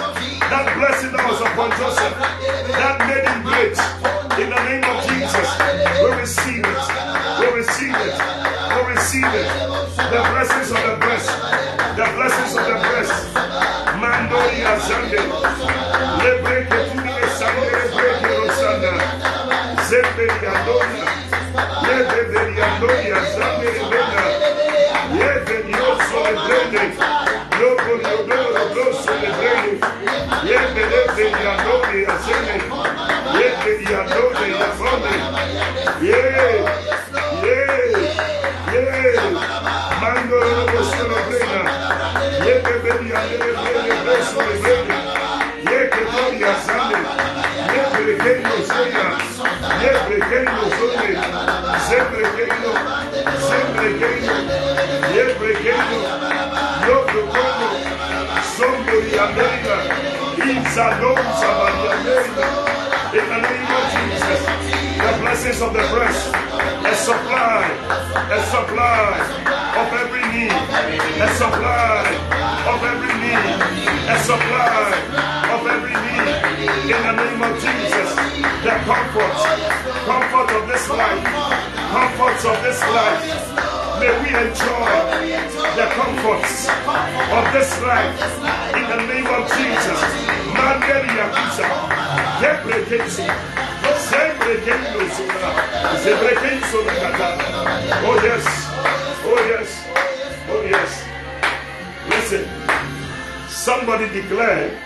Sunday. Lebreke Tuni Sunday. Lebreke Rosanda. Zembe Yandoria. Yebe Siempre querido siempre querido siempre querido, siempre querido, siempre. Yo propongo Sombro y América, Insalón, Sabadía América, en la misma. Blessings of the breast. A supply. A supply of every need. A supply of every need. A supply of every need. In the name of Jesus. The comfort. Comfort of this life. Comforts of this life. May we enjoy the comforts of this life in the name of Jesus. Oh yes, oh yes, oh yes. Listen, somebody declared,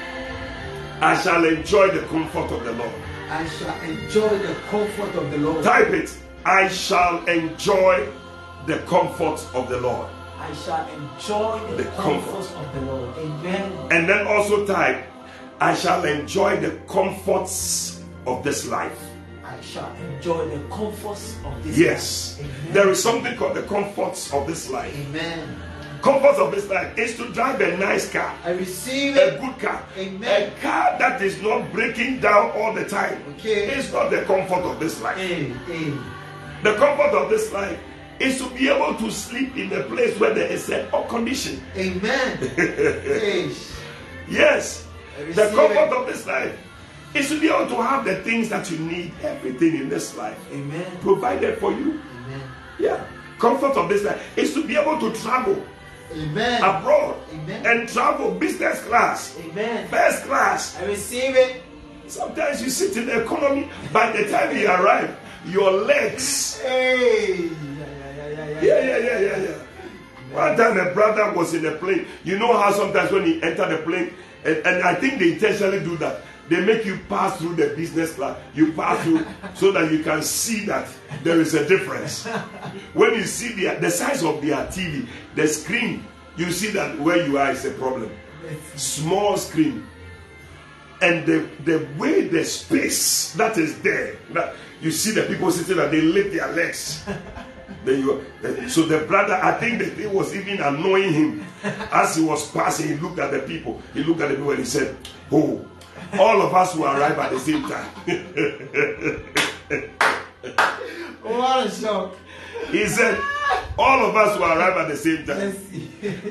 I shall enjoy the comfort of the Lord. I shall enjoy the comfort of the Lord. Type it, I shall enjoy the comfort of the Lord. I shall enjoy the, The comfort. comforts of the Lord. Amen. And then also type, I shall enjoy the comforts of this life. Shall enjoy the comforts of this Yes. life. Amen. There is something called the comforts of this life. Amen. Comforts of this life is to drive a nice car, I receive a it. good car, Amen. a car that is not breaking down all the time. Okay. It's not the comfort of this life. Hey. The comfort of this life is to be able to sleep in a place where there is an air condition. Amen. <laughs> Yes. The comfort it. of this life is to be able to have the things that you need, everything in this life Amen. provided for you. Amen. Yeah. Comfort of this life is to be able to travel Amen. abroad Amen. and travel business class, Amen. first class. I receive it. Sometimes you sit in the economy, by the time you arrive, your legs. Hey. Yeah, yeah, yeah, yeah, Yeah, yeah. One time a brother was in a plane. You know how sometimes when he enter the plane, and, and I think they intentionally do that. They make you pass through the business class. You pass through so that you can see that there is a difference. When you see the, the size of their TV, the screen, you see that where you are is a problem. Small screen. And the, the way the space that is there, that you see the people sitting and they lift their legs. Then you, so the brother, I think the thing was even annoying him. As he was passing, he looked at the people. He looked at the people and he said, Oh, all of us will arrive at the same time. <laughs> What a shock. he said, All of us will arrive at the same time.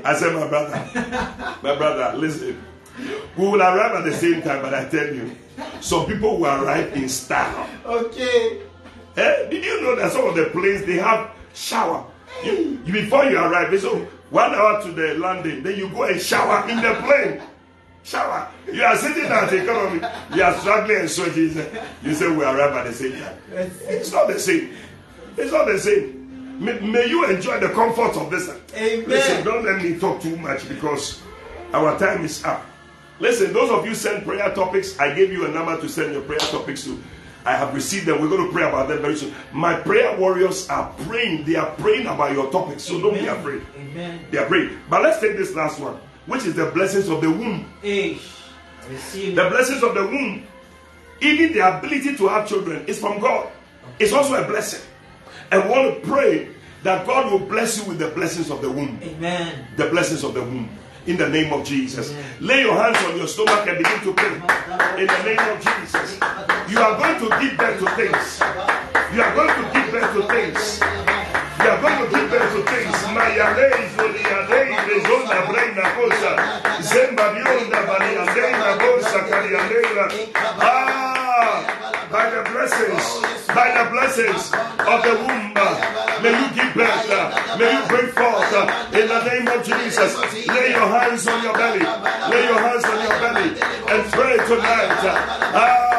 I said, my brother, my brother, listen. We will arrive at the same time, but I tell you, some people will arrive in style. Okay. Eh? Did you know that some of the planes they have shower? You, you- before you arrive, they so one hour to the landing, then you go and shower in the plane. Shower. You are sitting at the economy, you are struggling and sweating. You say we arrive at the same time. It's not the same. It's not the same. May, may you enjoy the comfort of this. Amen. Listen, don't let me talk too much because our time is up. Listen, those of you send prayer topics, I gave you a number to send your prayer topics to. I have received them. We're going to pray about them very soon. My prayer warriors are praying. They are praying about your topics, so don't be afraid. Amen. They are praying. But let's take this last one, which is the blessings of the womb. Hey. The blessings of the womb, even the ability to have children, is from God. It's also a blessing. And we want to pray that God will bless you with the blessings of the womb. Amen. The blessings of the womb. In the name of Jesus. Lay your hands on your stomach and begin to pray. In the name of Jesus. You are going to give birth to things. You are going to give birth to things. Going to give birth to things. Mayalei, Zoliadei, Rezonda, Breina, Cosa. Zemba, Bionda, Baliandeina, Bosa, Cariandeina. Ah, by the blessings, by the blessings of the womb, may you give birth, may you bring forth in the name of Jesus. Lay your hands on your belly, lay your hands on your belly, and pray tonight. Ah,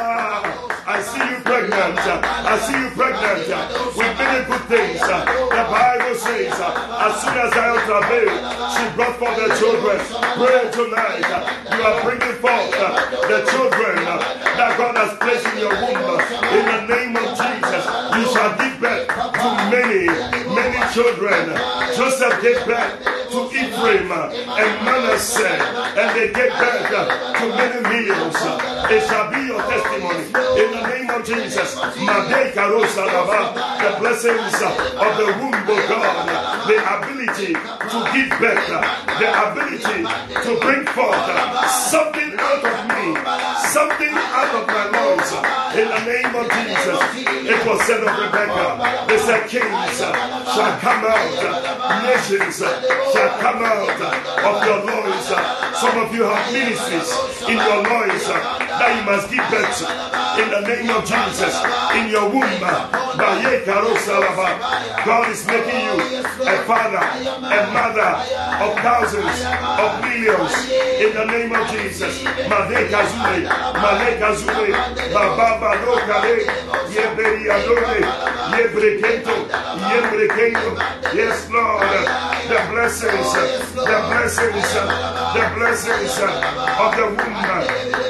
pregnant. I see you pregnant with many good things. The Bible says, as soon as I travailed, she brought forth the children. Pray tonight. You are bringing forth the children that God has placed in your womb. In the name of Jesus, you shall give birth children. Joseph gave birth to Ephraim and Manasseh, and they gave uh, to many millions. It shall be your testimony in the name of Jesus. The blessings of the womb of God, the ability to give birth, the ability to bring forth something out of me, something out of my lungs. In the name of Jesus, it was said of Rebecca, they said kings shall come out, uh, nations uh, shall come out uh, of your loins. Some of you have ministries in your loins that you must give birth to. In the name of Jesus, in your womb, God is making you a father, a mother of thousands, of millions. In the name of Jesus, Yebrekento, Yebrekento. Yes, Lord, the blessings, the blessings, the blessings of the womb,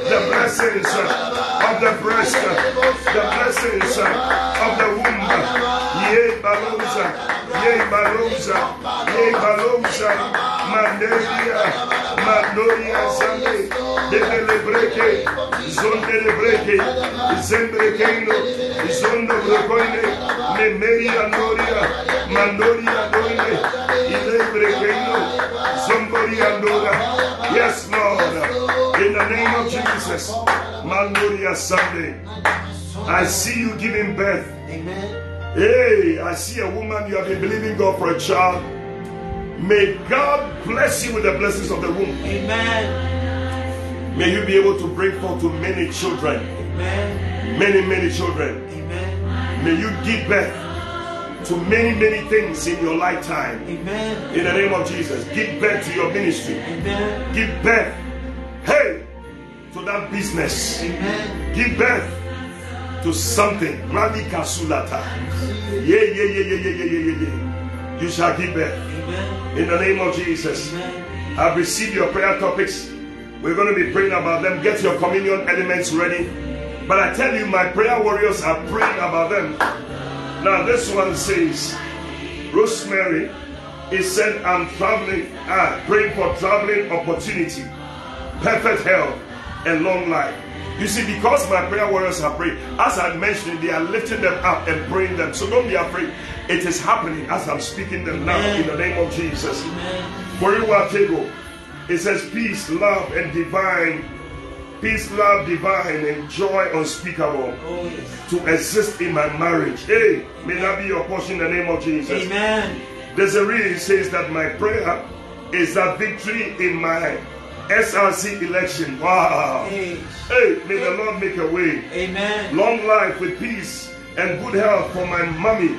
the blessings of the breast, the blessings of the womb. Ye Baloza, Ye Baloza, Ye Baloza, Mandelia, Mandoria Zande, Debelebreke, Zondelebreke, Zembrekeno, Zondo Brekoine, Memeria Noria, Mandoria Noine, Ilebrekeno, Zomboria Nora. Yes, Lord, in the name of Jesus, Mandoria Sunday. I see you giving birth. Amen. Hey, I see a woman, you have been believing God for a child. May God bless you with the blessings of the womb. Amen. May you be able to bring forth to many children, Amen. many, many children. Amen. May you give birth to many, many things in your lifetime. Amen. In the name of Jesus, give birth to your ministry. Amen. Give birth, hey, to that business. Amen. Give birth to something. Radika Sulata. Yeah, yeah, yeah, yeah, yeah, yeah, yeah, yeah. You shall give birth. Amen. In the name of Jesus. Amen. I've received your prayer topics. We're going to be praying about them. Get your communion elements ready. But I tell you, my prayer warriors are praying about them. Now, this one says, Rosemary, he said, I'm traveling, ah, praying for traveling opportunity, perfect health, and long life. You see, because my prayer warriors are praying, as I mentioned, they are lifting them up and praying them. So don't be afraid. It is happening as I'm speaking them now in the name of Jesus. Amen. For you are table. It says peace, love, and divine. Peace, love, divine, and joy unspeakable Oh, yes. to exist in my marriage. Hey, may that be your portion in the name of Jesus. Amen. Desiree says that my prayer is a victory in my SRC election. Wow. Hey. Hey, may the Lord make a way. Amen. Long life with peace and good health for my mommy.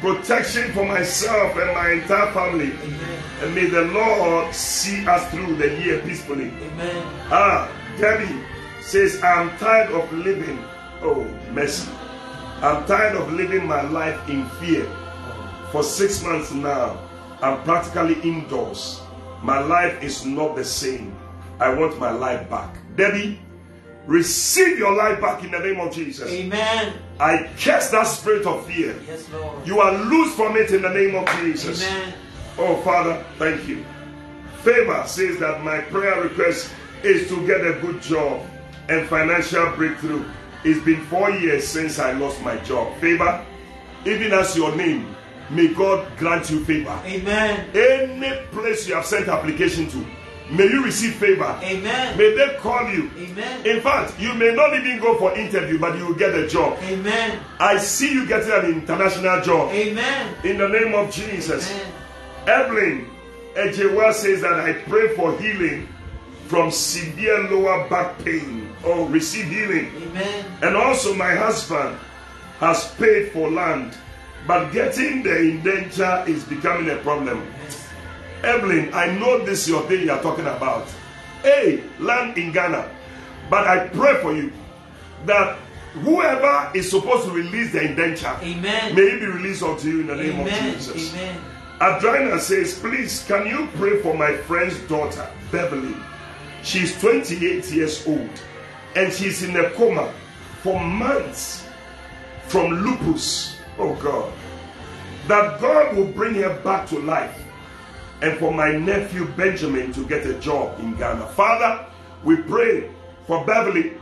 Protection for myself and my entire family. Amen. And may the Lord see us through the year peacefully. Amen. Ah, Debbie says, I'm tired of living. Oh, mercy. I'm tired of living my life in fear. For six months now, I'm practically indoors. My life is not the same. I want my life back. Debbie, receive your life back in the name of Jesus. Amen. I cast that spirit of fear. Yes, Lord. You are loose from it in the name of Jesus. Amen. Oh, Father, thank you. Favor says that my prayer request is to get a good job and financial breakthrough. It's been four years since I lost my job. Favor, even as your name, may God grant you favor. Amen. Any place you have sent application to, may you receive favor. Amen. May they call you. Amen. In fact, you may not even go for interview, but you will get a job. Amen. I see you getting an international job. Amen. In the name of Jesus. Amen. Evelyn Ejewa says that I pray for healing from severe lower back pain. Oh, receive healing. Amen. And also, my husband has paid for land, but getting the indenture is becoming a problem. Evelyn, I know this is your thing you are talking about. Hey, land in Ghana. But I pray for you that whoever is supposed to release the indenture, Amen. may it be released unto you in the name Amen. of Jesus. Amen. Adrina says, please, can you pray for my friend's daughter, Beverly? She's 28 years old and she's in a coma for months from lupus. Oh God. That God will bring her back to life and for my nephew Benjamin to get a job in Ghana. Father, we pray for Beverly.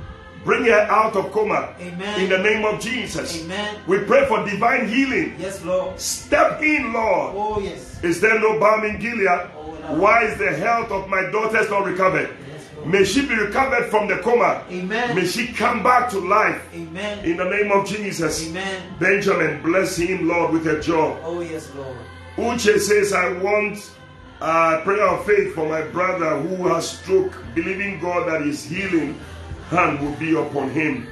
Bring her out of coma Amen. in the name of Jesus. Amen. We pray for divine healing. Yes, Lord. Step in, Lord. Oh, yes. Is there no balm in Gilead? Oh, no. Why is the health of my daughters not recovered? May she be recovered from the coma. Amen. May she come back to life Amen. in the name of Jesus. Amen. Benjamin, bless him, Lord, with a job. Oh, yes, Lord. Uche says, I want a prayer of faith for my brother who has stroke, believing God that his healing hand will be upon him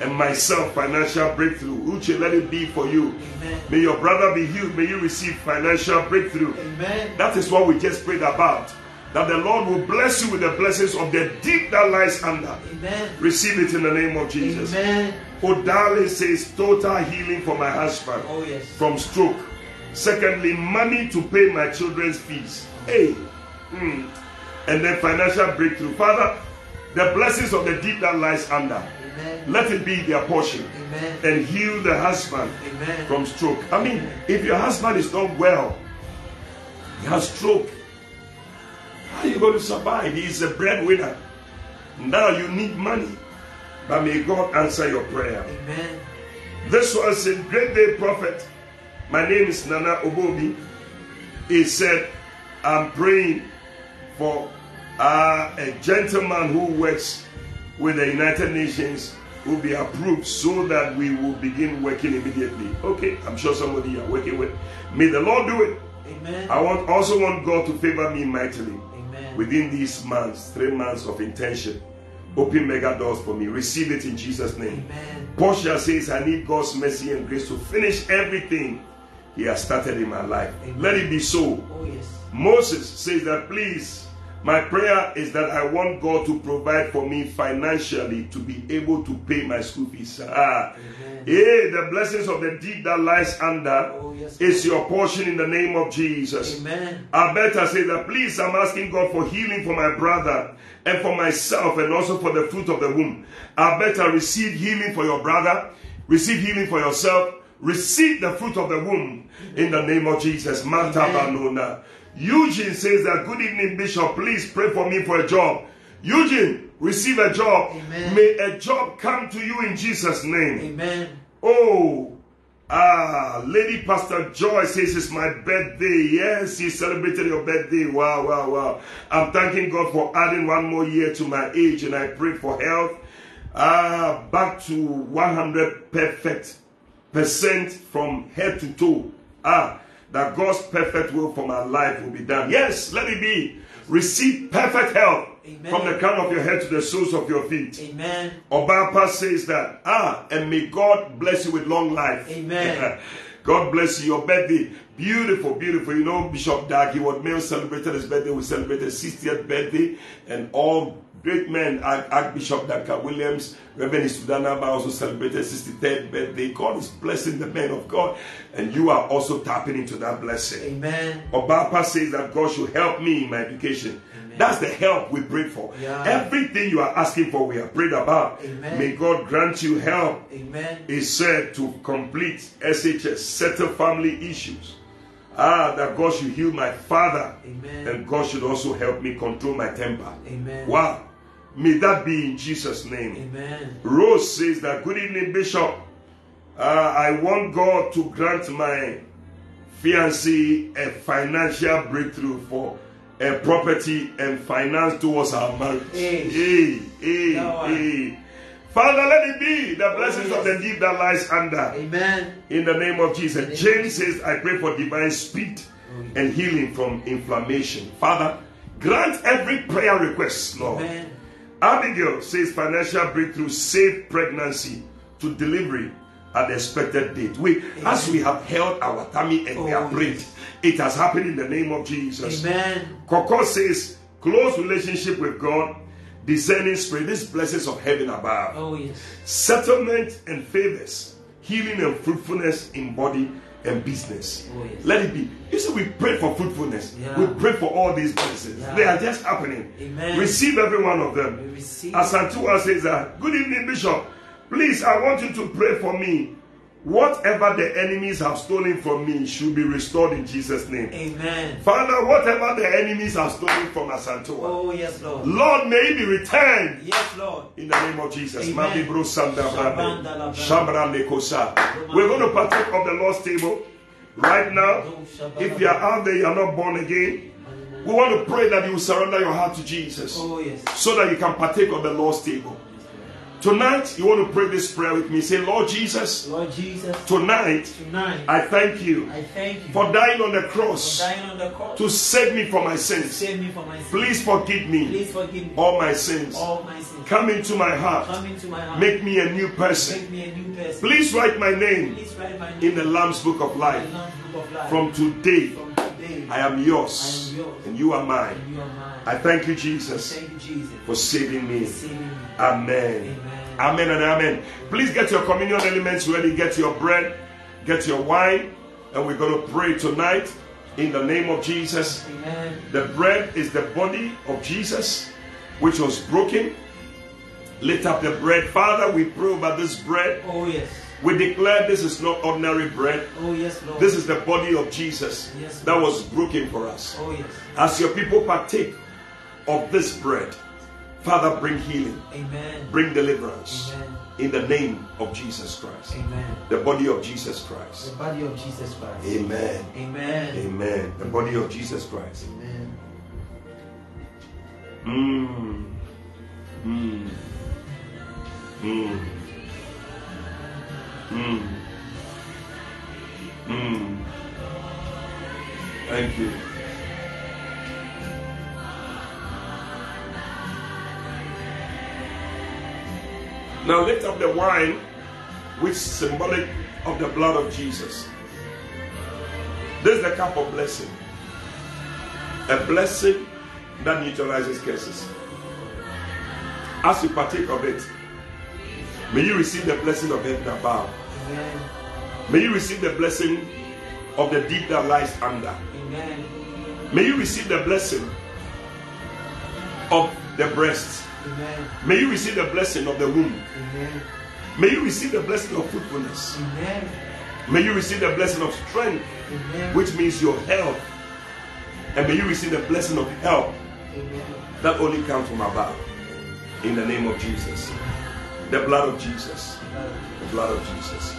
and myself financial breakthrough. Uche, let it be for you. Amen. May your brother be healed. May you receive financial breakthrough. Amen. That is what we just prayed about. That the Lord will bless you with the blessings of the deep that lies under. Amen. Receive it in the name of Jesus. Amen. Odale says total healing for my husband Oh, yes. from stroke. Secondly, money to pay my children's fees. Hey. Hmm. And then financial breakthrough. Father, the blessings of the deep that lies under. Amen. Let it be their portion. Amen. And heal the husband Amen. from stroke. I mean, if your husband is not well, he has stroke, how are you going to survive? He is a breadwinner. Now you need money. But may God answer your prayer. Amen. This was a great day, prophet. My name is Nana Obobi. He said, I'm praying for uh, a gentleman who works with the United Nations will be approved so that we will begin working immediately. Okay, I'm sure somebody you are working with. May the Lord do it. Amen. I want also want God to favor me mightily. Within these months, three months of intention. Open mega doors for me. Receive it in Jesus' name. Amen. Portia says, I need God's mercy and grace to finish everything He has started in my life. Amen. Let it be so. Oh, yes. Moses says that, please, my prayer is that I want God to provide for me financially to be able to pay my school fees. Ah. Hey, the blessings of the deep that lies under Oh, yes. is your portion in the name of Jesus. Amen. Alberta say that please, I'm asking God for healing for my brother and for myself and also for the fruit of the womb. Alberta, receive healing for your brother, receive healing for yourself, receive the fruit of the womb in the name of Jesus. Mata. Banona. Eugene says that good evening, Bishop. Please pray for me for a job. Eugene, receive a job. Amen. May a job come to you in Jesus' name. Amen. Oh, ah, Lady Pastor Joy says it's my birthday. Yes, you celebrated your birthday. Wow, wow, wow. I'm thanking God for adding one more year to my age and I pray for health. Ah, back to 100 perfect percent from head to toe. Ah, that God's perfect will for my life will be done. Yes, let it be. Receive perfect help Amen. from the crown of your head to the soles of your feet. Amen. Obapa says that, ah, and may God bless you with long life. Amen. <laughs> God bless you. Your birthday, beautiful, beautiful. You know, Bishop Dag, Heward-Mills celebrated his birthday. We celebrated 60th birthday, and all great men, Archbishop Dr. Williams, Reverend Sudanaba also celebrated his 63rd birthday. God is blessing the men of God, and you are also tapping into that blessing. Amen. Obapa says that God should help me in my education. That's the help we pray for. Yeah. Everything you are asking for, we have prayed about. Amen. May God grant you help. Amen. Is said to complete SHS, settle family issues. Ah, that God should heal my father. Amen. And God should also help me control my temper. Amen. Wow. May that be in Jesus' name. Amen. Rose says that, Good evening, Bishop. Uh, I want God to grant my fiancée a financial breakthrough for a property and finance towards our marriage. Hey. Hey, hey, hey. Father, let it be the blessings yes. of the deep that lies under. Amen. In the name of Jesus. Name James says, I pray for divine speed Oh, and healing from inflammation. Father, grant every prayer request, Lord. Amen. Abigail says financial breakthrough, safe pregnancy to delivery at the expected date. We, as we have held our tummy and we Oh, have prayed, it has happened in the name of Jesus. Amen. Coco says close relationship with God, discerning spirit, these blessings of heaven above, Oh yes. settlement and favors, healing and fruitfulness in body and business. Oh, yes. Let it be. You see, we pray for fruitfulness. Yeah. We pray for all these blessings. Yeah. They are just happening. Amen. Receive every one of them. Receive. Asantua says that, Good evening, Bishop. Please, I want you to pray for me. Whatever the enemies have stolen from me should be restored in Jesus' name. Amen. Father, whatever the enemies have stolen from Asantua, Oh yes, Lord. Lord, may it be returned Yes, Lord. in the name of Jesus. Amen. Mabibro Sanda Brande. Shabanda Shambrande Kosa. We're going to partake of the Lord's table right now. Oh, if you are out there, you are not born again. We want to pray that you will surrender your heart to Jesus Oh yes. so that you can partake of the Lord's table. Tonight, you want to pray this prayer with me. Say, Lord Jesus, Lord Jesus. tonight Tonight. I thank you I thank you for dying on the for cross dying on the cross to save me from my sins. save me from my sins. Please forgive me Please forgive me all my sins. all my sins. Come into my heart. Come into my heart. Make me a new person. Make me a new person. Please write my name Please write my name in the Lamb's Book of in Life. the Lamb's book of life. From today, From today, I am yours, I am yours. and you are mine. you are mine. I thank you, Jesus, Thank you, Jesus, for saving me. saving me. Amen. Amen. Amen and amen. Please get your communion elements ready. Get your bread, get your wine, and we're going to pray tonight in the name of Jesus. Amen. The bread is the body of Jesus, which was broken. Lift up the bread. Father, we pray about this bread. Oh yes. We declare this is not ordinary bread. Oh yes, Lord. This is the body of Jesus Yes, that was broken for us. Oh yes. As your people partake of this bread, Father, bring healing, Amen. bring deliverance Amen. in the name of Jesus Christ, Amen. the body of Jesus Christ. The body of Jesus Christ. Amen. Amen. Amen. The body of Jesus Christ. Amen. Mm. Mm. Mm. Mm. Mm. Thank you. Now lift up the wine, which is symbolic of the blood of Jesus. This is the cup of blessing. A blessing that neutralizes curses. As you partake of it, may you receive the blessing of heaven above. Amen. May you receive the blessing of the deep that lies under. Amen. May you receive the blessing of the breast. Amen. May you receive the blessing of the womb. Amen. May you receive the blessing of fruitfulness. Amen. May you receive the blessing of strength, which means your health. And may you receive the blessing of help that only comes from above. In the name of Jesus. The blood of Jesus. The blood of Jesus.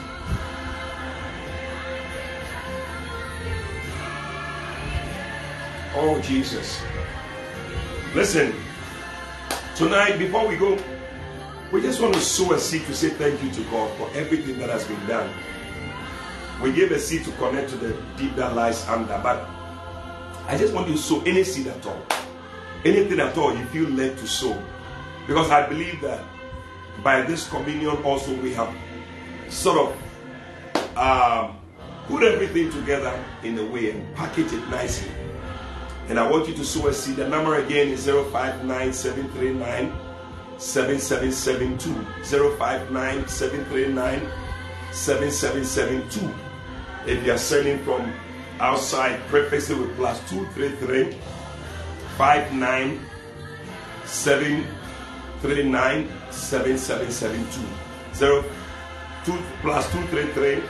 Oh, Jesus. Listen, tonight, before we go, we just want to sow a seed to say thank you to God for everything that has been done. We gave a seed to connect to the deep that lies under. But I just want you to sow any seed at all. Anything at all you feel led to sow. Because I believe that by this communion also we have sort of um, put everything together in a way and package it nicely. And I want you to sow a seed. The number again is 059739 7772. 059 7772. If you are sending from outside, preface it with plus 233 59 739 7772. 0 2 plus 233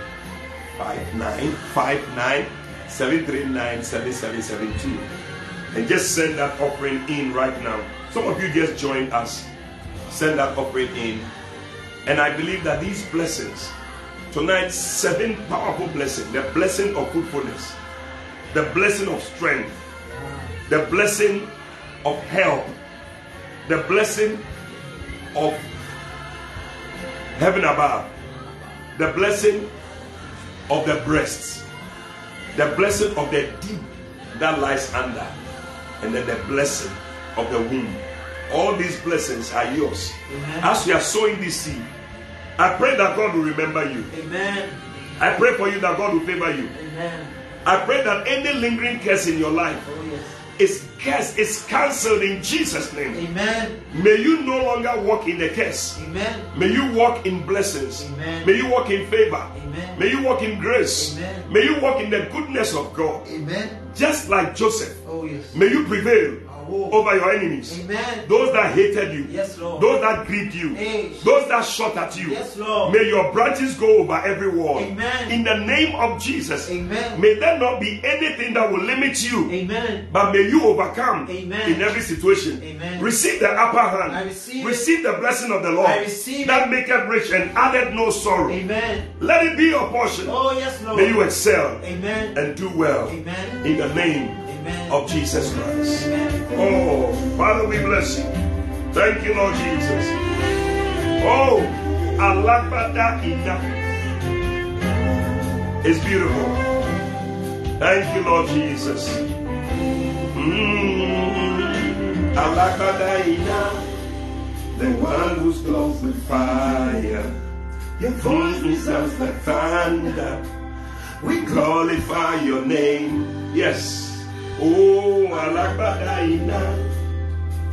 59 59 739 7772. And just send that offering in right now. Some of you just joined us. Send that offering in. And I believe that these blessings Tonight, seven powerful blessings the blessing of fruitfulness, the blessing of strength, the blessing of help, the blessing of heaven above, the blessing of the breasts, the blessing of the deep that lies under, and then the blessing of the womb. All these blessings are yours. Amen. As we are sowing this seed, I pray that God will remember you. Amen. I pray for you that God will favor you. Amen. I pray that any lingering curse in your life. Is curse is cancelled in Jesus' name. Amen. May you no longer walk in the curse. Amen. May you walk in blessings. Amen. May you walk in favor. Amen. May you walk in grace. Amen. May you walk in the goodness of God. Amen. Just like Joseph. Oh yes. May you prevail over your enemies. Amen. Those that hated you. Yes, Lord. Those that grieved you. Hey. Those that shot at you. Yes, Lord. May your branches go over every wall. Amen. In the name of Jesus. Amen. May there not be anything that will limit you. Amen. But may you overcome Amen. in every situation. Amen. Receive the upper hand. I receive, receive the blessing of the Lord. I receive that it. maketh rich and added no sorrow. Amen. Let it be your portion. Oh yes, Lord. May you excel Amen. and do well. Amen. In the name. Of Jesus Christ. Oh, Father, we bless you. Thank you, Lord Jesus. Oh, Alagbadaina. It's beautiful. Thank you, Lord Jesus. Mm, Alagbadaina. The one who's close with fire. Your voice resounds like thunder. We glorify your name. Yes. Oh, Alagbadaina.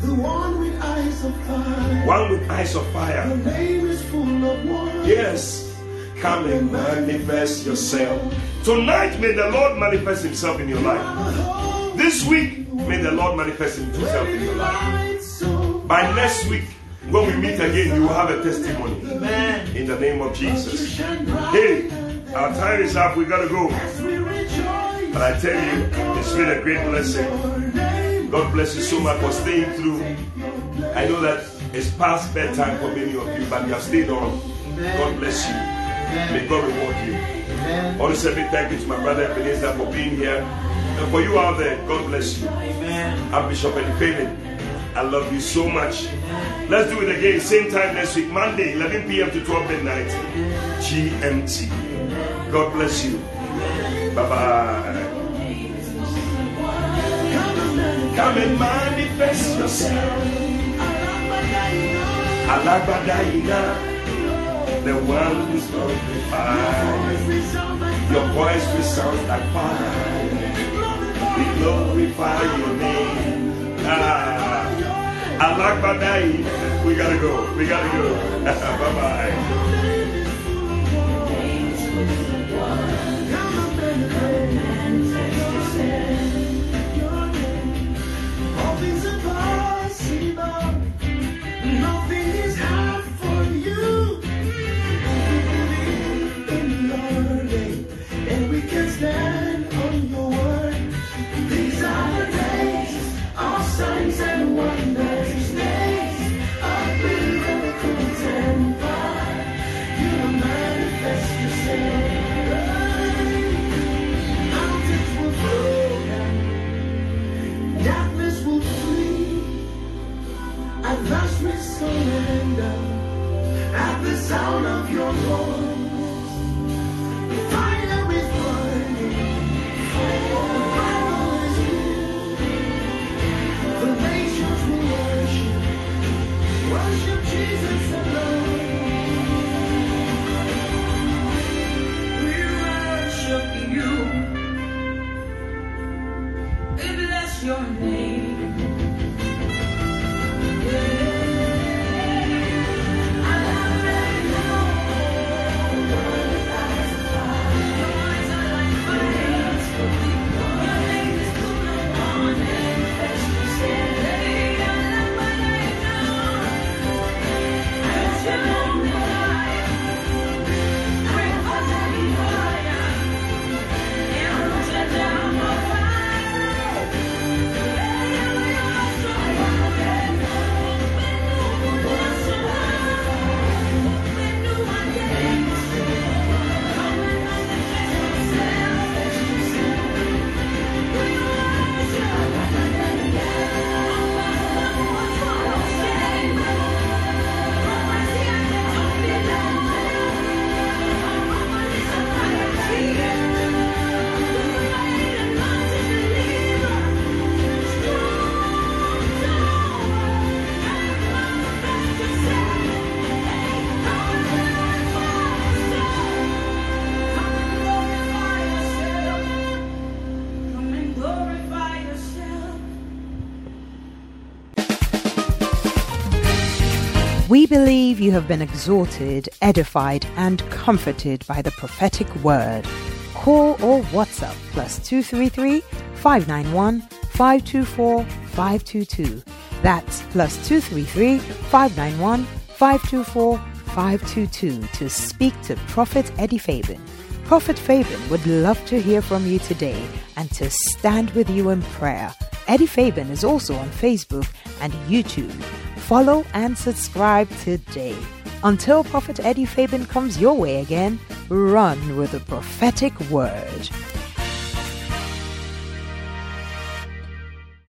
The one with eyes of fire. One with eyes of fire. Your name is full of wonder. Yes. Come and manifest yourself. Tonight, may the Lord manifest himself in your life. This week, may the Lord manifest himself in your life. By next week, when we meet again, you will have a testimony. Amen. In the name of Jesus. Hey, our time is up. We gotta go. But I tell you, it's been a great blessing. God bless you so much for staying through. I know that it's past bedtime for many of you, but you have stayed on. God bless you. May God reward you. I want to say big thank you to my brother Ebenezer for being here. And for you out there, God bless you. I'm Bishop Eddie. I love you so much. Let's do it again, same time next week, Monday, 11 p.m. to 12 midnight, GMT. God bless you. Bye bye. Come and manifest yourself. Alagbadaina, the one who's glorified. Your voice resounds like fire. We glorify your name. Ah, Alagbadaina. We gotta go. We gotta go. <laughs> bye bye. We believe you have been exhorted, edified, and comforted by the prophetic word. Call or WhatsApp plus 233 591 524 522. That's plus 233 591 524 522 to speak to Prophet Eddie Fabin. Prophet Fabin would love to hear from you today and to stand with you in prayer. Eddie Fabin is also on Facebook and YouTube. Follow and subscribe today. Until Prophet Eddie Fabin comes your way again, run with the prophetic word.